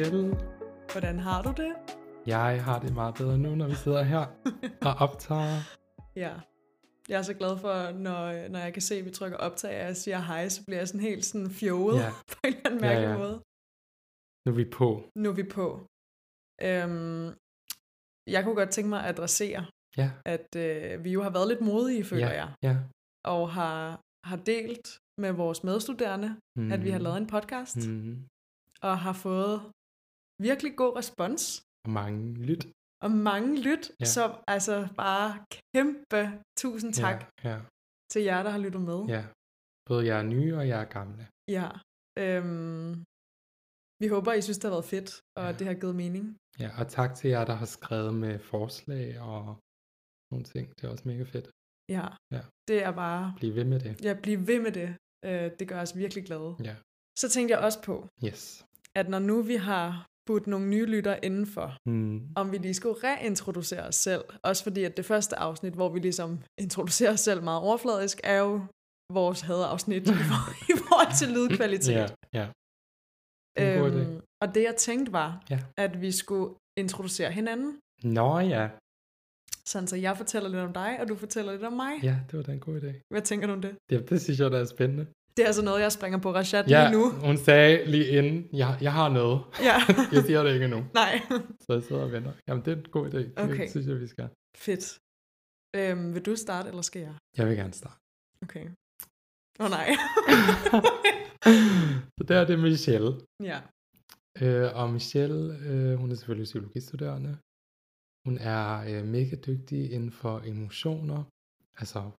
Michelle. Hvordan har du det? Jeg har det meget bedre nu, når vi sidder her og optager. Ja. Jeg er så glad for, når, når jeg kan se, at vi trykker optag, og jeg siger hej, så bliver jeg sådan helt sådan fjoget Ja. på en eller anden mærkelig Ja, ja. måde. Nu er vi på. Nu er vi på. Øhm, jeg kunne godt tænke mig at adressere, Ja, at øh, vi jo har været lidt modige, føler ja, jeg, ja. og har, har delt med vores medstuderende, mm. at vi har Mhm. lavet en podcast, mm. Mm. og har fået virkelig god respons, Og mange lyt. og mange lyt, ja. Så altså bare kæmpe tusind tak ja. Ja, til jer, der har lyttet med. ja. Både jeg er nye, og jeg er gamle. Ja. Øhm, vi håber, I synes, det har været fedt, og Ja. det har givet mening. Ja, og tak til jer, der har skrevet med forslag og nogle ting. Det er også mega fedt. Ja. Ja. Det er bare, Bliv ved med det. ja, bliv ved med det. Øh, det gør os virkelig glade. Ja. Så tænkte jeg også på, Yes. at når nu vi har budt nogle nye lytter indenfor, Mm. om vi lige skulle reintroducere os selv. Også fordi, at det første afsnit, hvor vi ligesom introducerer os selv meget overfladisk, er jo vores hadafsnit i for- i forhold til lydkvalitet. Ja, ja. Det. Øhm, og det jeg tænkte var, Ja. at vi skulle introducere hinanden, Nå ja. sådan så jeg fortæller lidt om dig, og du fortæller lidt om mig. Ja, det var da en god idé. Hvad tænker du om det? Det, det synes jeg, der er spændende. Det er altså noget, jeg springer på Rashad Ja, lige nu. hun sagde lige inden, jeg, jeg har noget. Ja, Jeg siger det ikke endnu. nej. Så jeg sidder og venter. Jamen, det er en god idé. Okay. Det synes jeg, vi skal. Fedt. Øhm, vil du starte, eller skal jeg? Jeg vil gerne starte. Okay. Åh oh, nej. Så der er det Michelle. ja. Øh, og Michelle, øh, hun er selvfølgelig psykologistuderende. Hun er øh, mega dygtig inden for emotioner, altså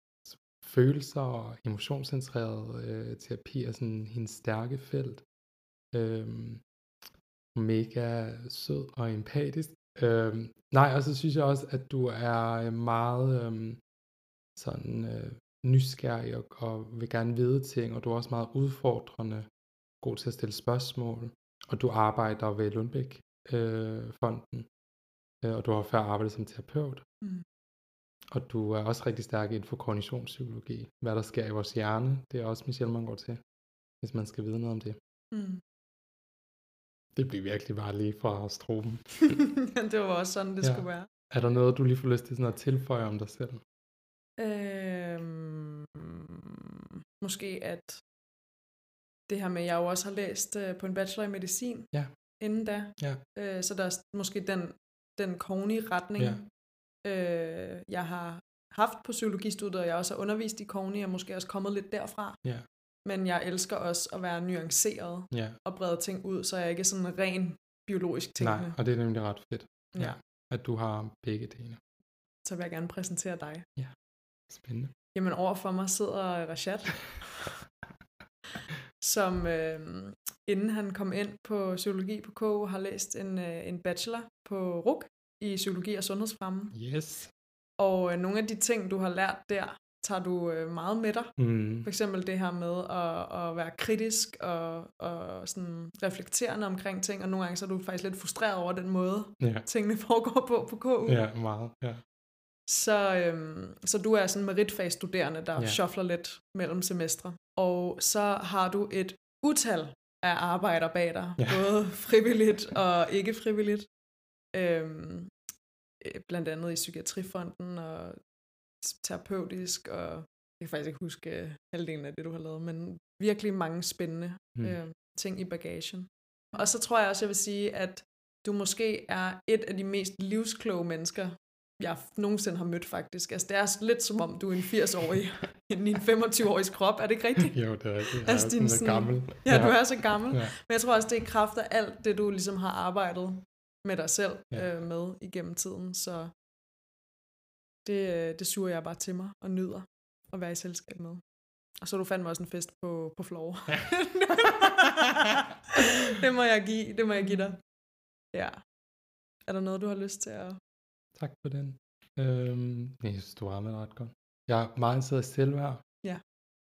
følelser og emotionscentreret øh, terapi er sådan hendes stærke felt. Øh, mega sød og empatisk. Øh, nej, og så synes jeg også, at du er øh, meget øh, sådan øh, nysgerrig og, og vil gerne vide ting, og du er også meget udfordrende, god til at stille spørgsmål, og du arbejder ved Lundbæk øh, fonden, øh, og du har før arbejdet som terapeut, Mm og du er også rigtig stærk inden for kognitionspsykologi. Hvad der sker i vores hjerne, det er også Michelle, man går til, hvis man skal vide noget om det. Mm. Det bliver virkelig bare lige fra struben. det var også sådan, det Ja. skulle være. Er der noget, du lige får lyst til sådan at tilføje om dig selv? Øhm, måske at det her med, at jeg jo også har læst øh, på en bachelor i medicin Ja. inden da, Ja. øh, så der er måske den, den kogni-retning, Ja. Øh, jeg har haft på psykologistudiet, og jeg også har undervist i kogni, og måske også kommet lidt derfra. Ja. Men jeg elsker også at være nuanceret Ja. og brede ting ud, så jeg ikke er sådan ren biologisk tænkende. Nej, og det er nemlig ret fedt, ja. at du har begge dele. Så vil jeg gerne præsentere dig. Spændende. Jamen over for mig sidder Rashad, som øh, inden han kom ind på psykologi på KU, har læst en, øh, en bachelor på RUK i psykologi og sundhedsfremme. Yes. Og øh, nogle af de ting, du har lært der, tager du øh, meget med dig. Mm. For eksempel det her med at, at være kritisk og, og sådan reflekterende omkring ting, og nogle gange så er du faktisk lidt frustreret over den måde, Ja. tingene foregår på på KU. Ja, meget. Ja. Så, øhm, så du er sådan meritfagsstuderende, der Ja. shuffler lidt mellem semestre. Og så har du et utal af arbejder bag dig, ja. både frivilligt og ikke frivilligt. Øhm, øh, blandt andet i Psykiatrifonden og terapeutisk, og jeg kan faktisk ikke huske øh, halvdelen af det, du har lavet, men virkelig mange spændende Mm. øh, ting i bagagen. Og så tror jeg også, jeg vil sige, at du måske er et af de mest livskloge mennesker, jeg nogensinde har mødt faktisk. Altså, det er lidt som om, du er en 80-årig i en 25-årig krop. Er det ikke rigtigt? Jo, det er rigtigt. Jeg Altså, er din sådan gammel. Ja, du er så gammel. Ja. Men jeg tror også, det er i kraft af alt det, du ligesom har arbejdet med dig selv Ja. ja. øh, med igennem tiden. Så det, øh, det suger jeg bare til mig og nyder at være i selskab med. Og så du fandme også en fest på, på floor. det må jeg give, det må jeg give dig. Ja. Er der noget, du har lyst til at... Tak for den. Øhm, jeg synes, du rammer ret godt. Jeg er meget interesseret i selvværd. Ja.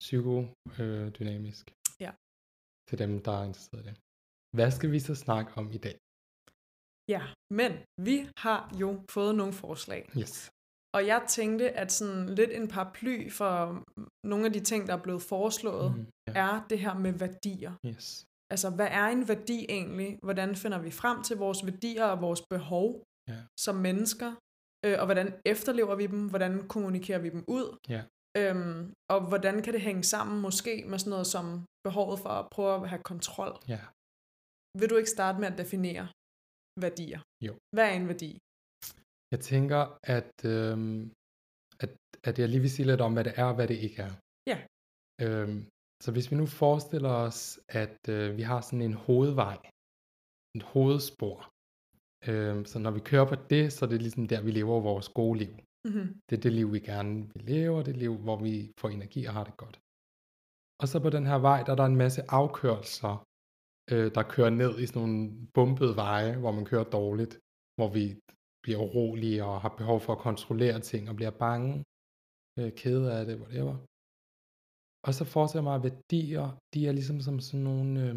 Psykodynamisk. Ja. Til dem, der er interesseret i det. Hvad skal vi så snakke om i dag? Ja, men vi har jo fået nogle forslag. Yes. Og jeg tænkte, at sådan lidt en paraply for nogle af de ting, der er blevet foreslået, Mhm, er det her med værdier. Yes. altså, hvad er en værdi egentlig? Hvordan finder vi frem til vores værdier og vores behov Ja. som mennesker? Øh, og hvordan efterlever vi dem? Hvordan kommunikerer vi dem ud? Ja. Øhm, og hvordan kan det hænge sammen måske med sådan noget som behovet for at prøve at have kontrol? Ja. Vil du ikke starte med at definere værdier? Jo. Hvad er en værdi? Jeg tænker, at, øhm, at, at jeg lige vil sige lidt om, hvad det er og hvad det ikke er. Ja. Øhm, så hvis vi nu forestiller os, at øh, vi har sådan en hovedvej, et hovedspor, øhm, så når vi kører på det, så er det ligesom der, vi lever vores gode liv. Mm-hmm. Det er det liv, vi gerne vil leve, og det liv, hvor vi får energi og har det godt. Og så på den her vej, der er der en masse afkørelser, øh, der kører ned i sådan nogle bumpede veje, hvor man kører dårligt, hvor vi bliver urolige og har behov for at kontrollere ting og bliver bange, øh, kede af det, whatever. Og så forestiller jeg mig, at værdier, de er ligesom som sådan nogle, øh,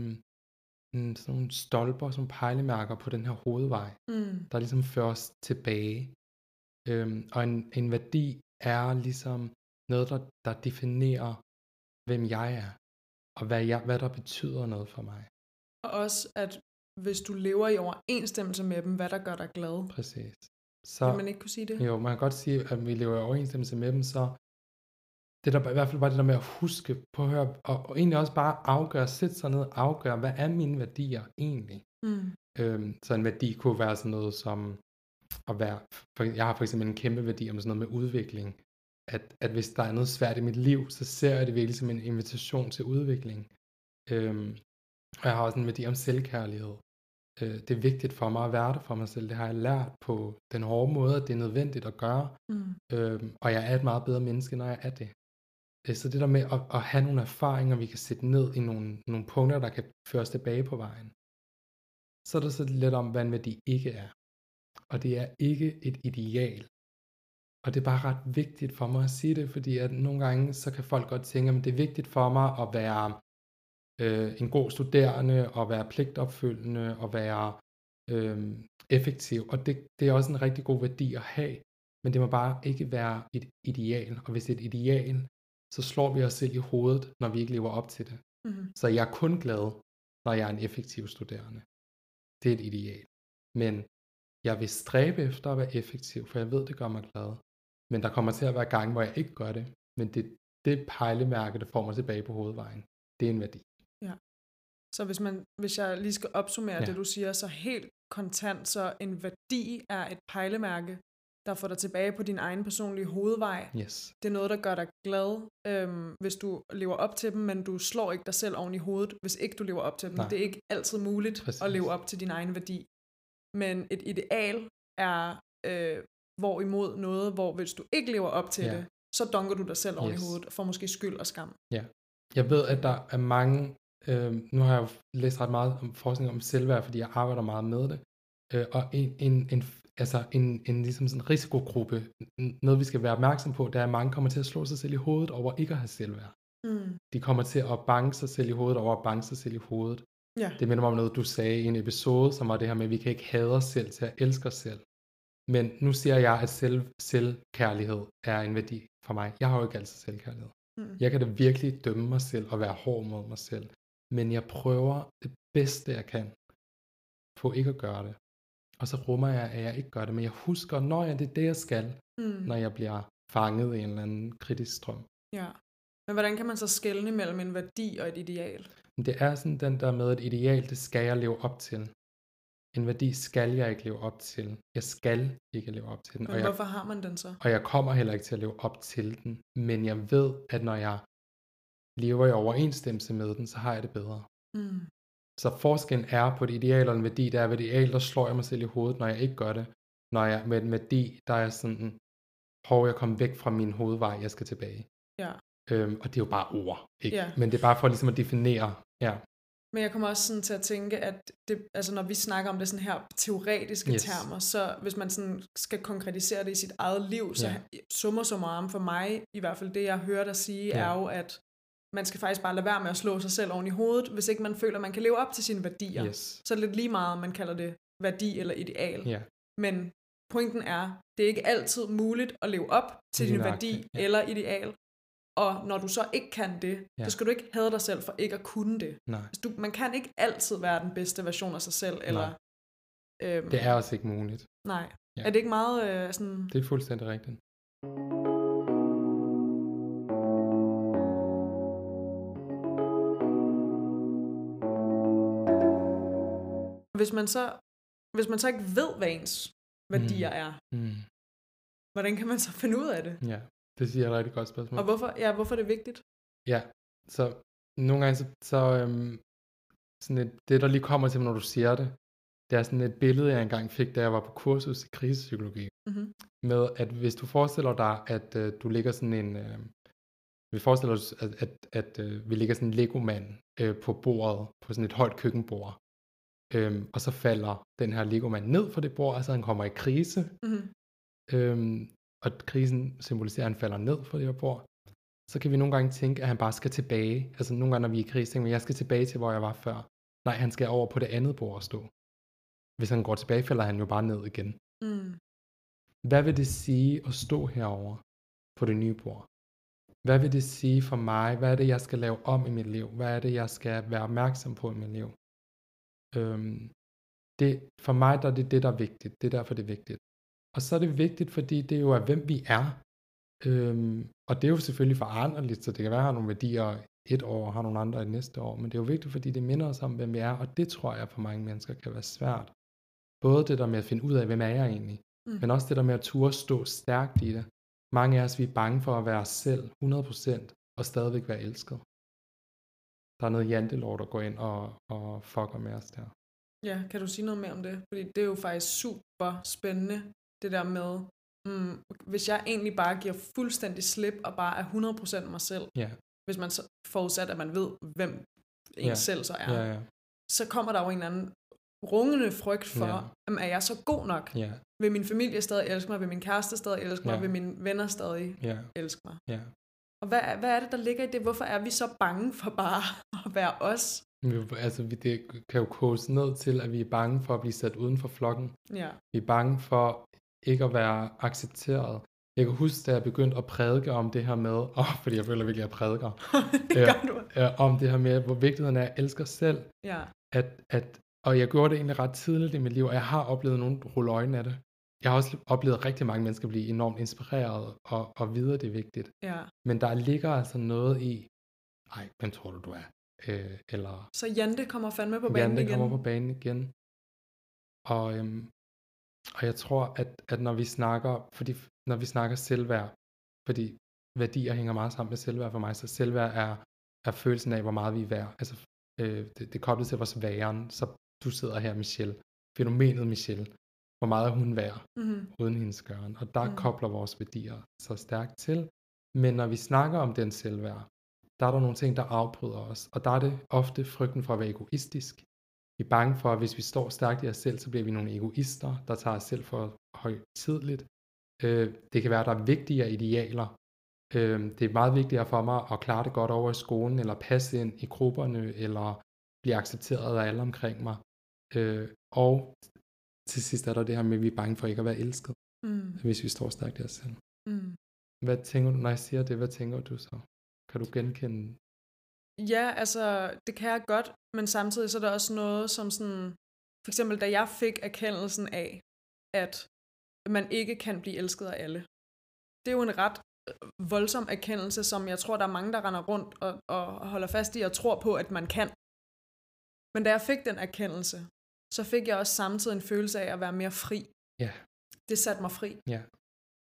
sådan nogle stolper, som pejlemærker på den her hovedvej Mm. der ligesom fører os tilbage. Øhm, og en, en værdi er ligesom noget, der, der definerer, hvem jeg er, og hvad, jeg, hvad der betyder noget for mig. Og også, at hvis du lever i overensstemmelse med dem, hvad der gør dig glad. Præcis. Så, Vil man ikke kunne sige det? jo, man kan godt sige, at vi lever i overensstemmelse med dem, så det der i hvert fald bare det der med at huske på at høre, og, og egentlig også bare afgøre, sætte sig ned og afgøre, hvad er mine værdier egentlig? Mm. Øhm, så en værdi kunne være sådan noget som at være, for, jeg har for eksempel en kæmpe værdi om sådan noget med udvikling, at, at hvis der er noget svært i mit liv, så ser jeg det virkelig som en invitation til udvikling. Øhm, og jeg har også en værdi om selvkærlighed. Øh, det er vigtigt for mig at være der for mig selv. Det har jeg lært på den hårde måde, at det er nødvendigt at gøre. Mm. Øhm, og jeg er et meget bedre menneske, når jeg er det. Øh, Så det der med at, at have nogle erfaringer, vi kan sætte ned i nogle, nogle punkter, der kan føre os tilbage på vejen. Så er der så lidt om, hvad en værdi ikke er. Og det er ikke et ideal. Og det er bare ret vigtigt for mig at sige det, fordi at nogle gange, så kan folk godt tænke, at det er vigtigt for mig at være øh, en god studerende, og være pligtopfyldende, og være øh, effektiv. Og det, det er også en rigtig god værdi at have, men det må bare ikke være et ideal. Og hvis det er et ideal, så slår vi os selv i hovedet, når vi ikke lever op til det. Mm. Så jeg er kun glad, når jeg er en effektiv studerende. Det er et ideal. Men jeg vil stræbe efter at være effektiv, for jeg ved, det gør mig glad. Men der kommer til at være gange, hvor jeg ikke gør det. Men det, det pejlemærke, der får mig tilbage på hovedvejen, det er en værdi. Så hvis, man, hvis jeg lige skal opsummere ja. Ja. det, du siger, så helt kontant, så en værdi er et pejlemærke, der får dig tilbage på din egen personlige hovedvej. Yes. Det er noget, der gør dig glad, øhm, hvis du lever op til dem, men du slår ikke dig selv oven i hovedet, hvis ikke du lever op til dem. Nej. Det er ikke altid muligt Præcis. at leve op til din egen værdi. Men et ideal er øh, hvorimod noget, hvor hvis du ikke lever op til Ja. det, så dunker du dig selv oven Yes. i hovedet og får måske skyld og skam. Jeg ved, at der er mange, øh, nu har jeg jo læst ret meget om forskning om selvværd, fordi jeg arbejder meget med det, øh, og en, en, en, altså en, en ligesom sådan risikogruppe, noget vi skal være opmærksom på, det er, at mange kommer til at slå sig selv i hovedet over ikke at have selvværd. Mm. De kommer til at banke sig selv i hovedet over at banke sig selv i hovedet. Ja. Det minder mig om noget, du sagde i en episode, som var det her med, at vi kan ikke hade os selv til at elske os selv. Men nu siger jeg, at selv, selvkærlighed er en værdi for mig. Jeg har jo ikke altid selvkærlighed. Mm. Jeg kan da virkelig dømme mig selv og være hård mod mig selv. Men jeg prøver det bedste, jeg kan på ikke at gøre det. Og så rummer jeg, at jeg ikke gør det. Men jeg husker, når jeg, det er det, jeg skal, Mm. når jeg bliver fanget i en eller anden kritisk strøm. Ja. Men hvordan kan man så skelne mellem en værdi og et ideal? Det er sådan den der med, et ideal, det skal jeg leve op til. En værdi skal jeg ikke leve op til. Jeg skal ikke leve op til den. Men Og jeg, hvorfor har man den så? og jeg kommer heller ikke til at leve op til den. Men jeg ved, at når jeg lever i overensstemmelse med den, så har jeg det bedre. Mm. Så forskellen er på et ideal og en værdi, der er ved et ideal, der slår jeg mig selv i hovedet, når jeg ikke gør det. Når jeg med en værdi, der er sådan, hov, jeg kom væk fra min hovedvej, jeg skal tilbage. Ja. Øhm, og det er jo bare ord, ikke? Ja. Men det er bare for ligesom at definere, ja, Men jeg kommer også sådan til at tænke, at det, altså når vi snakker om det sådan her teoretiske Yes. termer, så hvis man sådan skal konkretisere det i sit eget liv, så Ja. summer summarum for mig, i hvert fald det jeg hører dig sige, Ja. er jo, at man skal faktisk bare lade være med at slå sig selv oven i hovedet, hvis ikke man føler, at man kan leve op til sine værdier. yes, Så er det lidt lige meget, om man kalder det værdi eller ideal. ja, Men pointen er, det er ikke altid muligt at leve op til din værdi ja. eller ideal. Og når du så ikke kan det, ja. så skal du ikke hade dig selv for ikke at kunne det. Nej, Altså, du, man kan ikke altid være den bedste version af sig selv. Eller, øhm, det er også ikke muligt. Nej. Ja. Er det ikke meget øh, sådan... Det er fuldstændig rigtigt. Hvis man så, hvis man så ikke ved, hvad ens værdier mm. er, Mm. hvordan kan man så finde ud af det? Ja, det siger jeg et rigtig godt spørgsmål. Og hvorfor, ja, hvorfor er det vigtigt? Ja, så nogle gange så, så øhm, sådan et, det der lige kommer til når du siger det, det er sådan et billede, jeg engang fik, da jeg var på kursus i krisepsykologi, Mm-hmm. med at hvis du forestiller dig, at øh, du ligger sådan en, øh, vi forestiller os, at, at, at øh, vi ligger sådan en legomand øh, på bordet, på sådan et højt køkkenbord, øhm, og så falder den her legomand ned fra det bord, altså han kommer i krise, Mm-hmm. øhm, og krisen symboliserer, at han falder ned fra det her bord, så kan vi nogle gange tænke, at han bare skal tilbage. Altså nogle gange, når vi er i krise, tænker vi, jeg skal tilbage til, hvor jeg var før. Nej, han skal over på det andet bord og stå. Hvis han går tilbage, falder han jo bare ned igen. Mm. Hvad vil det sige at stå herover på det nye bord? Hvad vil det sige for mig? Hvad er det, jeg skal lave om i mit liv? Hvad er det, jeg skal være opmærksom på i mit liv? Øhm, det, for mig der er det det, der er vigtigt. Det er derfor, det er vigtigt. Og så er det vigtigt, fordi det jo er, hvem vi er. Øhm, og det er jo selvfølgelig foranderligt, så det kan være, at jeg har nogle værdier et år, og har nogle andre i næste år. Men det er jo vigtigt, fordi det minder os om, hvem vi er. Og det tror jeg for mange mennesker kan være svært. Både det der med at finde ud af, hvem er jeg egentlig? Mm. Men også det der med at turde stå stærkt i det. Mange af os, vi er bange for at være os selv 100% og stadigvæk være elsket. Der er noget jantelov, der går ind og, og fucker med os der. Ja, kan du sige noget mere om det? Fordi det er jo faktisk super spændende, det der med, mm, hvis jeg egentlig bare giver fuldstændig slip og bare er 100% mig selv, Ja, hvis man så forudsat, at man ved, hvem ens Ja. selv så er, ja, ja, så kommer der jo en eller anden rungende frygt for, Ja. jamen, er jeg så god nok? ja, Vil min familie stadig elske mig? Vil min kæreste stadig elske mig? Ja. Vil mine venner stadig ja, elske mig? ja. Og hvad, er- hvad er det, der ligger i det? Hvorfor er vi så bange for bare at være os? Altså, vi- det kan jo koges ned til, at vi er bange for at blive sat uden for flokken. Ja. Vi er bange for ikke at være accepteret. Jeg kan huske, da jeg begyndte at prædike om det her med, oh, fordi jeg føler virkelig, at jeg prædiker, det gør du. øh, om det her med, hvor vigtigheden er at elske os selv, Ja. at, at, og jeg gjorde det egentlig ret tidligt i mit liv, og jeg har oplevet nogen rulle øjnene af det. Jeg har også oplevet rigtig mange mennesker blive enormt inspireret og, og vide, det er vigtigt. ja. Men der ligger altså noget i, ej, hvem tror du, du er? Øh, eller Så Jante kommer fandme på banen Janne igen. kommer på banen igen. Og, øhm, og jeg tror, at, at når vi snakker, fordi når vi snakker selvværd, fordi værdier hænger meget sammen med selvværd for mig, så selvværd er, er følelsen af, hvor meget vi er værd. Altså, øh, det, det er koblet til vores væren, så du sidder her, Michelle. Fænomenet Michelle. Hvor meget hun værd, Mm-hmm. uden hendes gøren. Og der mm. kobler vores værdier så stærkt til. Men når vi snakker om den selvværd, der er der nogle ting, der afbryder os. Og der er det ofte frygten for at være egoistisk. Vi er bange for, at hvis vi står stærkt i os selv, så bliver vi nogle egoister, der tager os selv for højtidligt. Øh, det kan være, at der er vigtigere idealer. Øh, det er meget vigtigere for mig at klare det godt over i skolen, eller passe ind i grupperne, eller blive accepteret af alle omkring mig. Øh, og til sidst er der det her med, at vi er bange for ikke at være elsket, Mm. hvis vi står stærkt i os selv. Mm. Hvad tænker du, når jeg siger det, hvad tænker du så? Kan du genkende? Ja, altså, det kan jeg godt, men samtidig så er der også noget som sådan, for eksempel da jeg fik erkendelsen af, at man ikke kan blive elsket af alle. Det er jo en ret øh, voldsom erkendelse, som jeg tror, der er mange, der render rundt og, og holder fast i og tror på, at man kan. Men da jeg fik den erkendelse, så fik jeg også samtidig en følelse af at være mere fri. Ja. Det satte mig fri. Ja.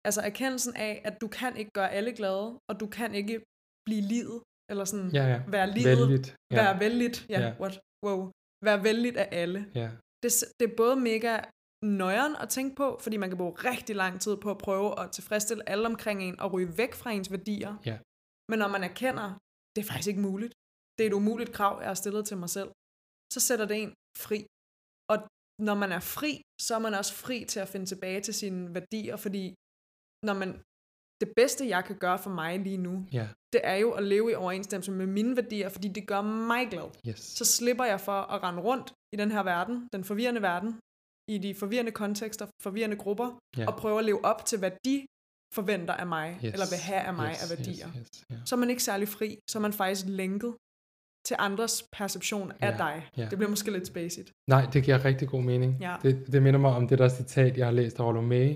Altså erkendelsen af, at du kan ikke gøre alle glade, og du kan ikke blive livet, eller sådan Ja, ja. være livet, Vældigt. Ja. være vældigt, ja, Ja. what, wow, være vældigt af alle. ja. Det, det er både mega nøjeren at tænke på, fordi man kan bruge rigtig lang tid på at prøve at tilfredsstille alle omkring en, og ryge væk fra ens værdier. Ja. Men når man erkender, det er faktisk ikke muligt, det er et umuligt krav, jeg har stillet til mig selv, så sætter det en fri. Og når man er fri, så er man også fri til at finde tilbage til sine værdier, fordi når man, det bedste, jeg kan gøre for mig lige nu, Ja. det er jo at leve i overensstemmelse med mine værdier, fordi det gør mig glad. Yes. Så slipper jeg for at rende rundt i den her verden, den forvirrende verden, i de forvirrende kontekster, forvirrende grupper, Ja. og prøve at leve op til, hvad de forventer af mig, Yes. eller vil have af mig yes, af værdier. Yes, yes, yeah. Så er man ikke særlig fri, så er man faktisk lænket til andres perception af Ja, dig. ja. Det bliver måske lidt spacet. Nej, det giver rigtig god mening. Ja. Det, det minder mig om det der citat, jeg har læst af Rollo May,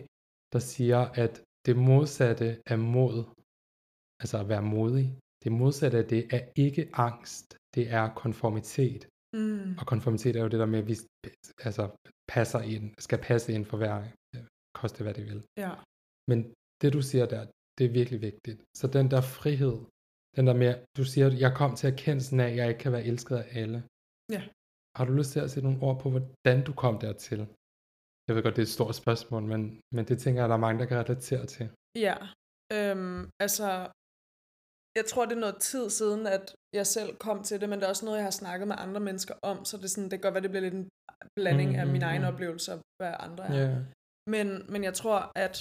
der siger, at det modsatte af mod, altså at være modig, det modsatte af det er ikke angst, det er konformitet. Mm. Og konformitet er jo det der med, at vi altså, passer ind, skal passe ind for hver, øh, koste hvad det vil. Ja. Men det du siger der, det er virkelig vigtigt. Så den der frihed, den der med, du siger, at jeg kom til erkendelsen af, at jeg ikke kan være elsket af alle. Ja. Har du lyst til at sætte nogle ord på, hvordan du kom dertil? Jeg ved godt, det er et stort spørgsmål, men, men det tænker jeg, at der er mange, der kan relatere til. Ja, øhm, altså, jeg tror, det er noget tid siden, at jeg selv kom til det, men det er også noget, jeg har snakket med andre mennesker om, så det, er sådan, det kan godt være, det bliver lidt en blanding Mm, af mm, mine egne mm. oplevelser, hvad andre er. Ja, Men, men jeg tror, at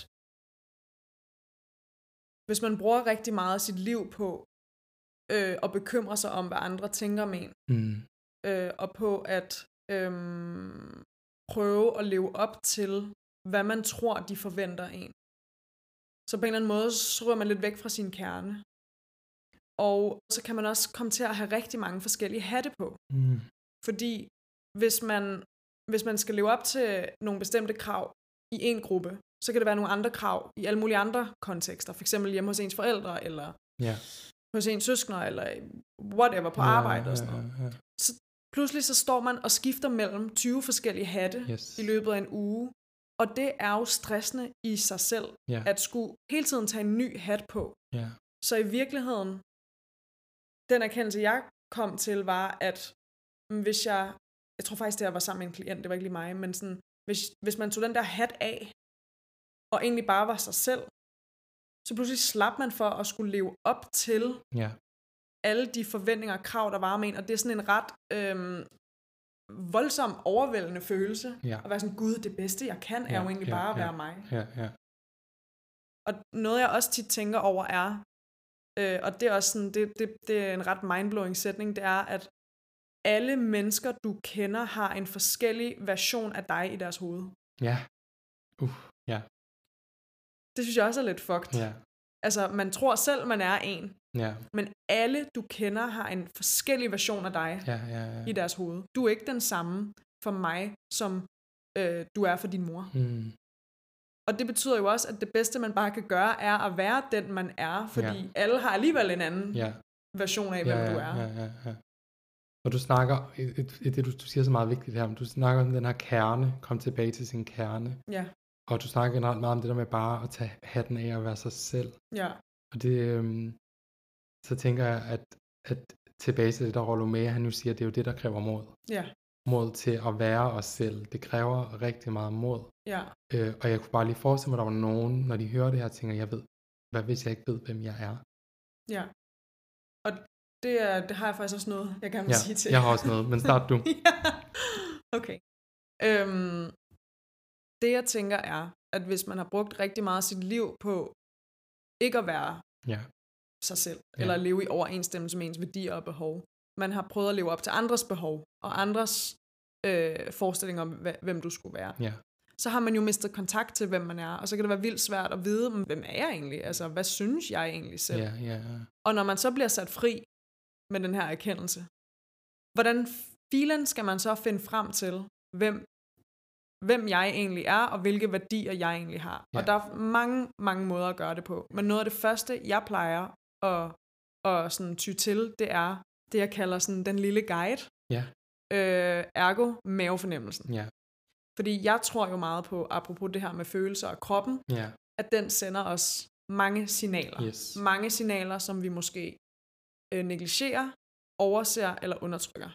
hvis man bruger rigtig meget af sit liv på øh, at bekymre sig om, hvad andre tænker om en, mm. øh, og på at øh, prøve at leve op til, hvad man tror, de forventer en. Så på en eller anden måde, så ryger man lidt væk fra sin kerne. Og så kan man også komme til at have rigtig mange forskellige hatte på. Mm. Fordi hvis man, hvis man skal leve op til nogle bestemte krav i en gruppe, så kan det være nogle andre krav i alle mulige andre kontekster. For eksempel hjemme hos ens forældre, eller Ja. Hos ens søskner, eller whatever på arbejde og sådan noget. Ja, ja, Pludselig så står man og skifter mellem 20 forskellige hatte ja. Yes. i løbet af en uge. Og det er jo stressende i sig selv, Ja, at skulle hele tiden tage en ny hat på. ja. Så i virkeligheden, den erkendelse, jeg kom til, var, at mm, hvis jeg, jeg tror faktisk, det her var sammen med en klient, det var ikke lige mig, men sådan, hvis, hvis man tog den der hat af, og egentlig bare var sig selv, så pludselig slap man for at skulle leve op til ja. alle de forventninger og krav, der var med en, og det er sådan en ret øhm, voldsom, overvældende følelse, Ja. at være sådan, gud, det bedste jeg kan, er Ja, jo egentlig ja, bare at ja. være mig. Ja, ja. Og noget, jeg også tit tænker over er, øh, og det er også sådan, det, det, det er en ret mindblowing sætning, det er, at alle mennesker, du kender, har en forskellig version af dig i deres hoved. Ja. Uh, ja, Det synes jeg også er lidt fucked. ja, Altså, man tror selv, man er en, ja, men alle, du kender, har en forskellig version af dig ja, ja, ja. i deres hoved. Du er ikke den samme for mig, som øh, du er for din mor. Mm. Og det betyder jo også, at det bedste, man bare kan gøre, er at være den, man er, fordi ja. alle har alligevel en anden Ja, version af, ja, hvem ja, du er. ja, ja, ja. Og du snakker, et, det du, du siger så meget vigtigt her, men du snakker om den her kerne, kom tilbage til sin kerne. Ja, Og du snakker generelt meget om det der med bare at tage hatten af og være sig selv. ja, Og det, øhm, så tænker jeg, at, at tilbage til det, der Rollo han jo siger, det er jo det, der kræver mod. ja, Mod til at være os selv. Det kræver rigtig meget mod. ja, Øh, og jeg kunne bare lige forestille mig, at der var nogen, når de hører det her, tænker, jeg ved, hvad hvis jeg ikke ved, hvem jeg er? ja. Og det, er, det har jeg faktisk også noget, jeg gerne vil Ja, sige til. jeg har også noget, men start du. ja. Okay. Øhm, det jeg tænker er, at hvis man har brugt rigtig meget af sit liv på ikke at være Ja, sig selv, Ja. eller leve i overensstemmelse med ens værdier og behov. Man har prøvet at leve op til andres behov, og andres øh, forestillinger om, hvem du skulle være. ja, Så har man jo mistet kontakt til, hvem man er, og så kan det være vildt svært at vide, "Men hvem er jeg egentlig? Altså, hvad synes jeg egentlig selv? ja, ja, ja. Og når man så bliver sat fri med den her erkendelse, hvordan filen skal man så finde frem til, hvem, hvem jeg egentlig er, og hvilke værdier jeg egentlig har? Ja. Og der er mange, mange måder at gøre det på. Men noget af det første, jeg plejer at, at sådan ty til, det er det, jeg kalder sådan den lille guide. Ja. Øh, ergo mavefornemmelsen. Ja, Fordi jeg tror jo meget på, apropos det her med følelser og kroppen, ja, at den sender os mange signaler. yes. Mange signaler, som vi måske øh, negligerer, overser eller undertrykker.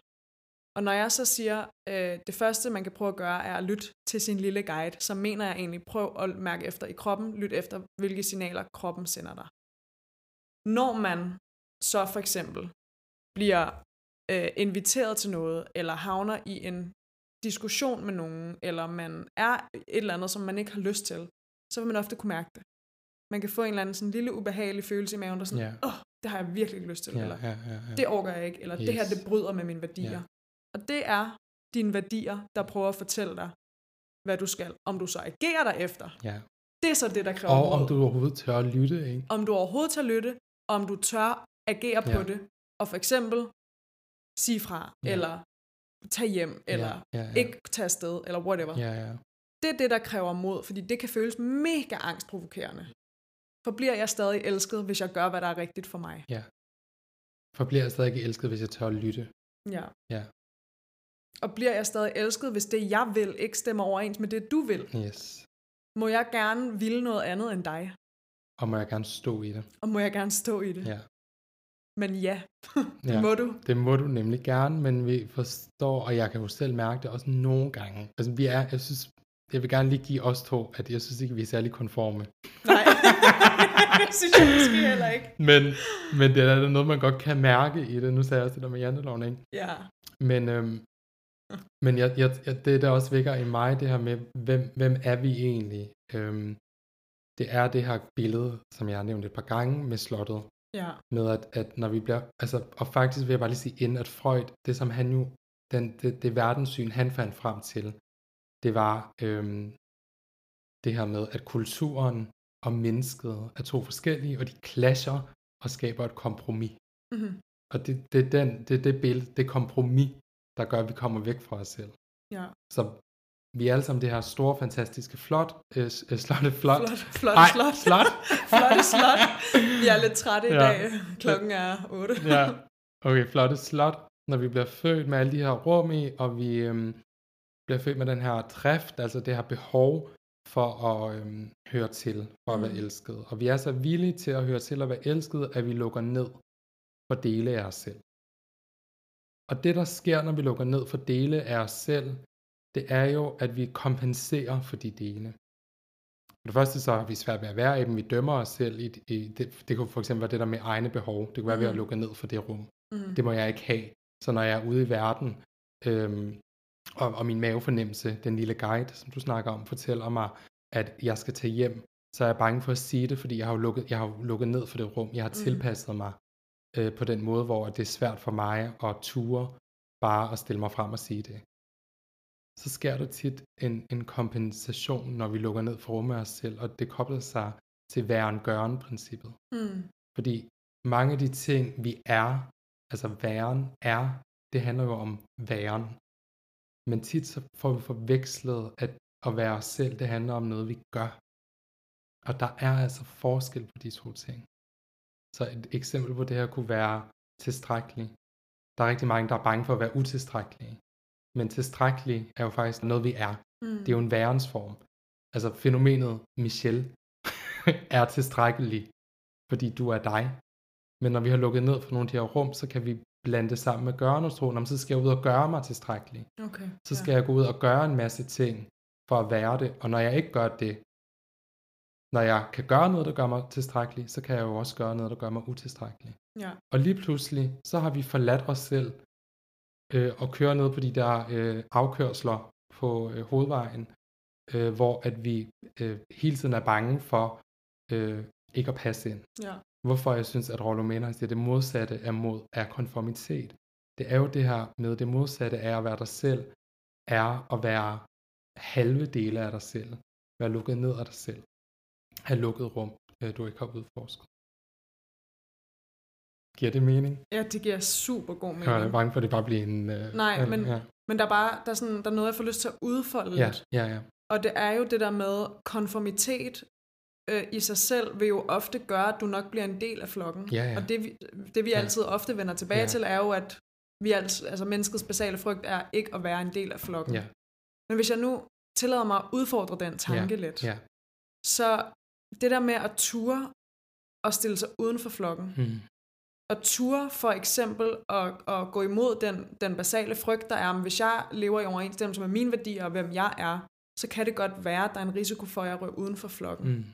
Og når jeg så siger, øh, det første man kan prøve at gøre, er at lytte til sin lille guide, så mener jeg egentlig, prøv at mærke efter i kroppen, lyt efter, hvilke signaler kroppen sender dig. Når man så for eksempel bliver øh, inviteret til noget, eller havner i en diskussion med nogen, eller man er et eller andet, som man ikke har lyst til, så vil man ofte kunne mærke det. Man kan få en eller anden sådan lille ubehagelig følelse i maven, der er sådan, Ja. åh, oh, det har jeg virkelig ikke lyst til, Ja, eller ja, ja, ja. det overgår jeg ikke, eller yes. det her, det bryder med mine værdier. Ja. Og det er dine værdier, der prøver at fortælle dig, hvad du skal. Om du så agerer derefter, Ja, Det er så det, der kræver Og om du overhovedet tør at lytte, ikke? om du overhovedet tør lytte, og om du tør agere på Ja. det, og for eksempel sige fra, Ja. eller tage hjem, eller ja, ja, ikke tage afsted, eller whatever. Ja, ja. Det er det, der kræver mod, fordi det kan føles mega angstprovokerende. For bliver jeg stadig elsket, hvis jeg gør, hvad der er rigtigt for mig? ja. For bliver jeg stadig ikke elsket, hvis jeg tør at lytte? Ja. Ja. Og bliver jeg stadig elsket, hvis det, jeg vil, ikke stemmer overens med det, du vil? Yes. Må jeg gerne ville noget andet end dig? Og må jeg gerne stå i det? Og må jeg gerne stå i det? Ja. Men ja, det Ja. må du. Det må du nemlig gerne, men vi forstår, og jeg kan jo selv mærke det også nogle gange. Altså vi er, jeg synes, jeg vil gerne lige give os to, at jeg synes ikke, vi er særlig konforme. Nej, det synes jeg måske heller ikke. Men, men det er noget, man godt kan mærke i det. Nu sagde jeg også det der med janteloven, ikke? Ja, Men, øhm, men jeg, jeg, jeg, det, der også vækker i mig, det her med, hvem, hvem er vi egentlig? Øhm, det er det her billede, som jeg har nævnt et par gange med slottet, ja, med at, at når vi bliver, altså, og faktisk vil jeg bare lige sige inden, at Freud, det som han jo, den, det, det verdenssyn, han fandt frem til, det var øhm, det her med, at kulturen og mennesket er to forskellige, og de clasher og skaber et kompromis. mm-hmm. Og det, det, er den, det det billede, det kompromis, der gør, at vi kommer væk fra os selv. ja. Så vi er alle sammen det her store, fantastiske, flot, øh, øh, slotte, flot. Flot, flot, Ej, slot. slot. Flotte slot. Vi er lidt trætte i Ja. dag. Klokken er 8. ja, okay, flotte slot, når vi bliver født med alle de her rum i, og vi øhm, bliver født med den her drift, altså det her behov for at øhm, høre til, for at være Mm. elsket. Og vi er så villige til at høre til at være elsket, at vi lukker ned for dele af os selv. Og det, der sker, når vi lukker ned for dele af os selv, det er jo, at vi kompenserer for de dele. For det første så har vi svært ved at være i dem. Vi dømmer os selv. I, i det, det kunne for eksempel være det der med egne behov. Det kunne være ved at Mhm. lukke ned for det rum. Mm. Det må jeg ikke have. Så når jeg er ude i verden, øhm, og, og min mavefornemmelse, den lille guide, som du snakker om, fortæller mig, at jeg skal tage hjem, så er jeg bange for at sige det, fordi jeg har jo lukket, jeg har lukket ned for det rum. Jeg har Mhm. tilpasset mig øh, på den måde, hvor det er svært for mig at ture bare at stille mig frem og sige det. Så sker der tit en, en kompensation, når vi lukker ned for rummet os selv, og det kobler sig til væren-gøren-princippet. Mm. Fordi mange af de ting, vi er, altså væren er, det handler jo om væren. Men tit så får vi forvekslet, at at være os selv, det handler om noget, vi gør. Og der er altså forskel på de to ting. Så et eksempel på det her kunne være tilstrækkelig. Der er rigtig mange, der er bange for at være utilstrækkelige. Men tilstrækkelig er jo faktisk noget, vi er. Mm. Det er jo en værensform. Altså fænomenet Michelle er tilstrækkelig, fordi du er dig. Men når vi har lukket ned for nogle af de her rum, så kan vi blande det sammen med gørenostroen. Om så skal jeg ud og gøre mig tilstrækkelig. Okay. Så skal jeg gå ud og gøre en masse ting for at være det. Og når jeg ikke gør det, når jeg kan gøre noget, der gør mig tilstrækkelig, så kan jeg jo også gøre noget, der gør mig utilstrækkelig. Ja. Og lige pludselig, så har vi forladt os selv øh, og kører ned på de der øh, afkørsler på øh, hovedvejen, øh, hvor at vi øh, hele tiden er bange for øh, ikke at passe ind. Ja. Hvorfor jeg synes, at Rollo Mener at det modsatte af mod er konformitet. Det er jo det her med, det modsatte er at være dig selv, er at være halve dele af dig selv. Være lukket ned af dig selv. Have lukket rum, øh, du ikke har udforsket. Giver det mening? ja, det giver super god mening. Jeg er bange for, at det bare bliver en... Øh, Nej, øh, men Ja, Men der er bare der er sådan, der er noget, jeg får lyst til at udfolde ja, lidt. ja. ja. Og det er jo det der med konformitet øh, i sig selv vil jo ofte gøre, at du nok bliver en del af flokken. Ja, ja. Og det, vi- det vi Ja. altid ofte vender tilbage Ja. til, er jo, at vi altså, altså menneskets basale frygt er ikke at være en del af flokken. ja. Men hvis jeg nu tillader mig at udfordre den tanke ja, lidt, Ja. så det der med at ture og stille sig uden for flokken, Mm. og ture for eksempel at, at gå imod den, den basale frygt, der er, men hvis jeg lever i overensstemmelse med mine værdier og hvem jeg er, så kan det godt være, at der er en risiko for, at jeg rører uden for flokken. Mm.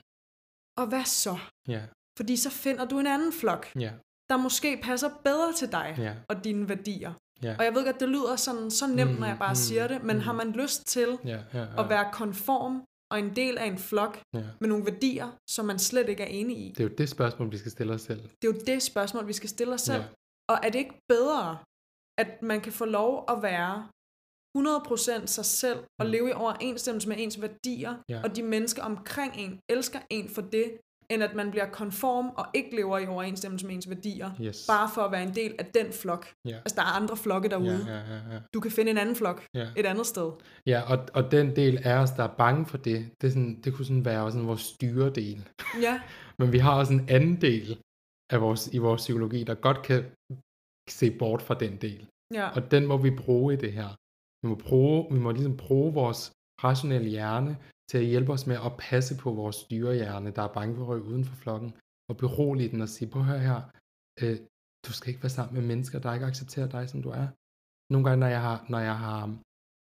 Og hvad så? Ja, Fordi så finder du en anden flok, ja, der måske passer bedre til dig ja. og dine værdier. Ja. Og jeg ved godt, det lyder sådan, så nemt, Mm, når jeg bare mm, siger det, men mm. har man lyst til Ja, ja, ja. at være konform og en del af en flok ja. med nogle værdier, som man slet ikke er enig i? Det er jo det spørgsmål, vi skal stille os selv. Det er jo det spørgsmål, vi skal stille os selv. Ja. Og er det ikke bedre, at man kan få lov at være 100% sig selv og Mm. leve i overensstemmelse med ens værdier, Ja. og de mennesker omkring en elsker en for det, end at man bliver konform og ikke lever i overensstemmelse med ens værdier, Yes. bare for at være en del af den flok. Ja. Altså, der er andre flokke derude. Ja, ja, ja. Du kan finde en anden flok Ja. et andet sted. Ja, og, og den del af os, der er bange for det, det, er sådan, det kunne sådan være sådan vores styredel. Ja, Men vi har også en anden del af vores, i vores psykologi, der godt kan se bort fra den del. ja, Og den må vi bruge i det her. Vi må, bruge, vi må ligesom bruge vores rationelle hjerne til at hjælpe os med at passe på vores styrehjerne, der er bange for at ryge uden for flokken, og berolige den og sige, prøv at høre her, øh, du skal ikke være sammen med mennesker, der ikke accepterer dig, som du er. Nogle gange, når jeg har, når jeg har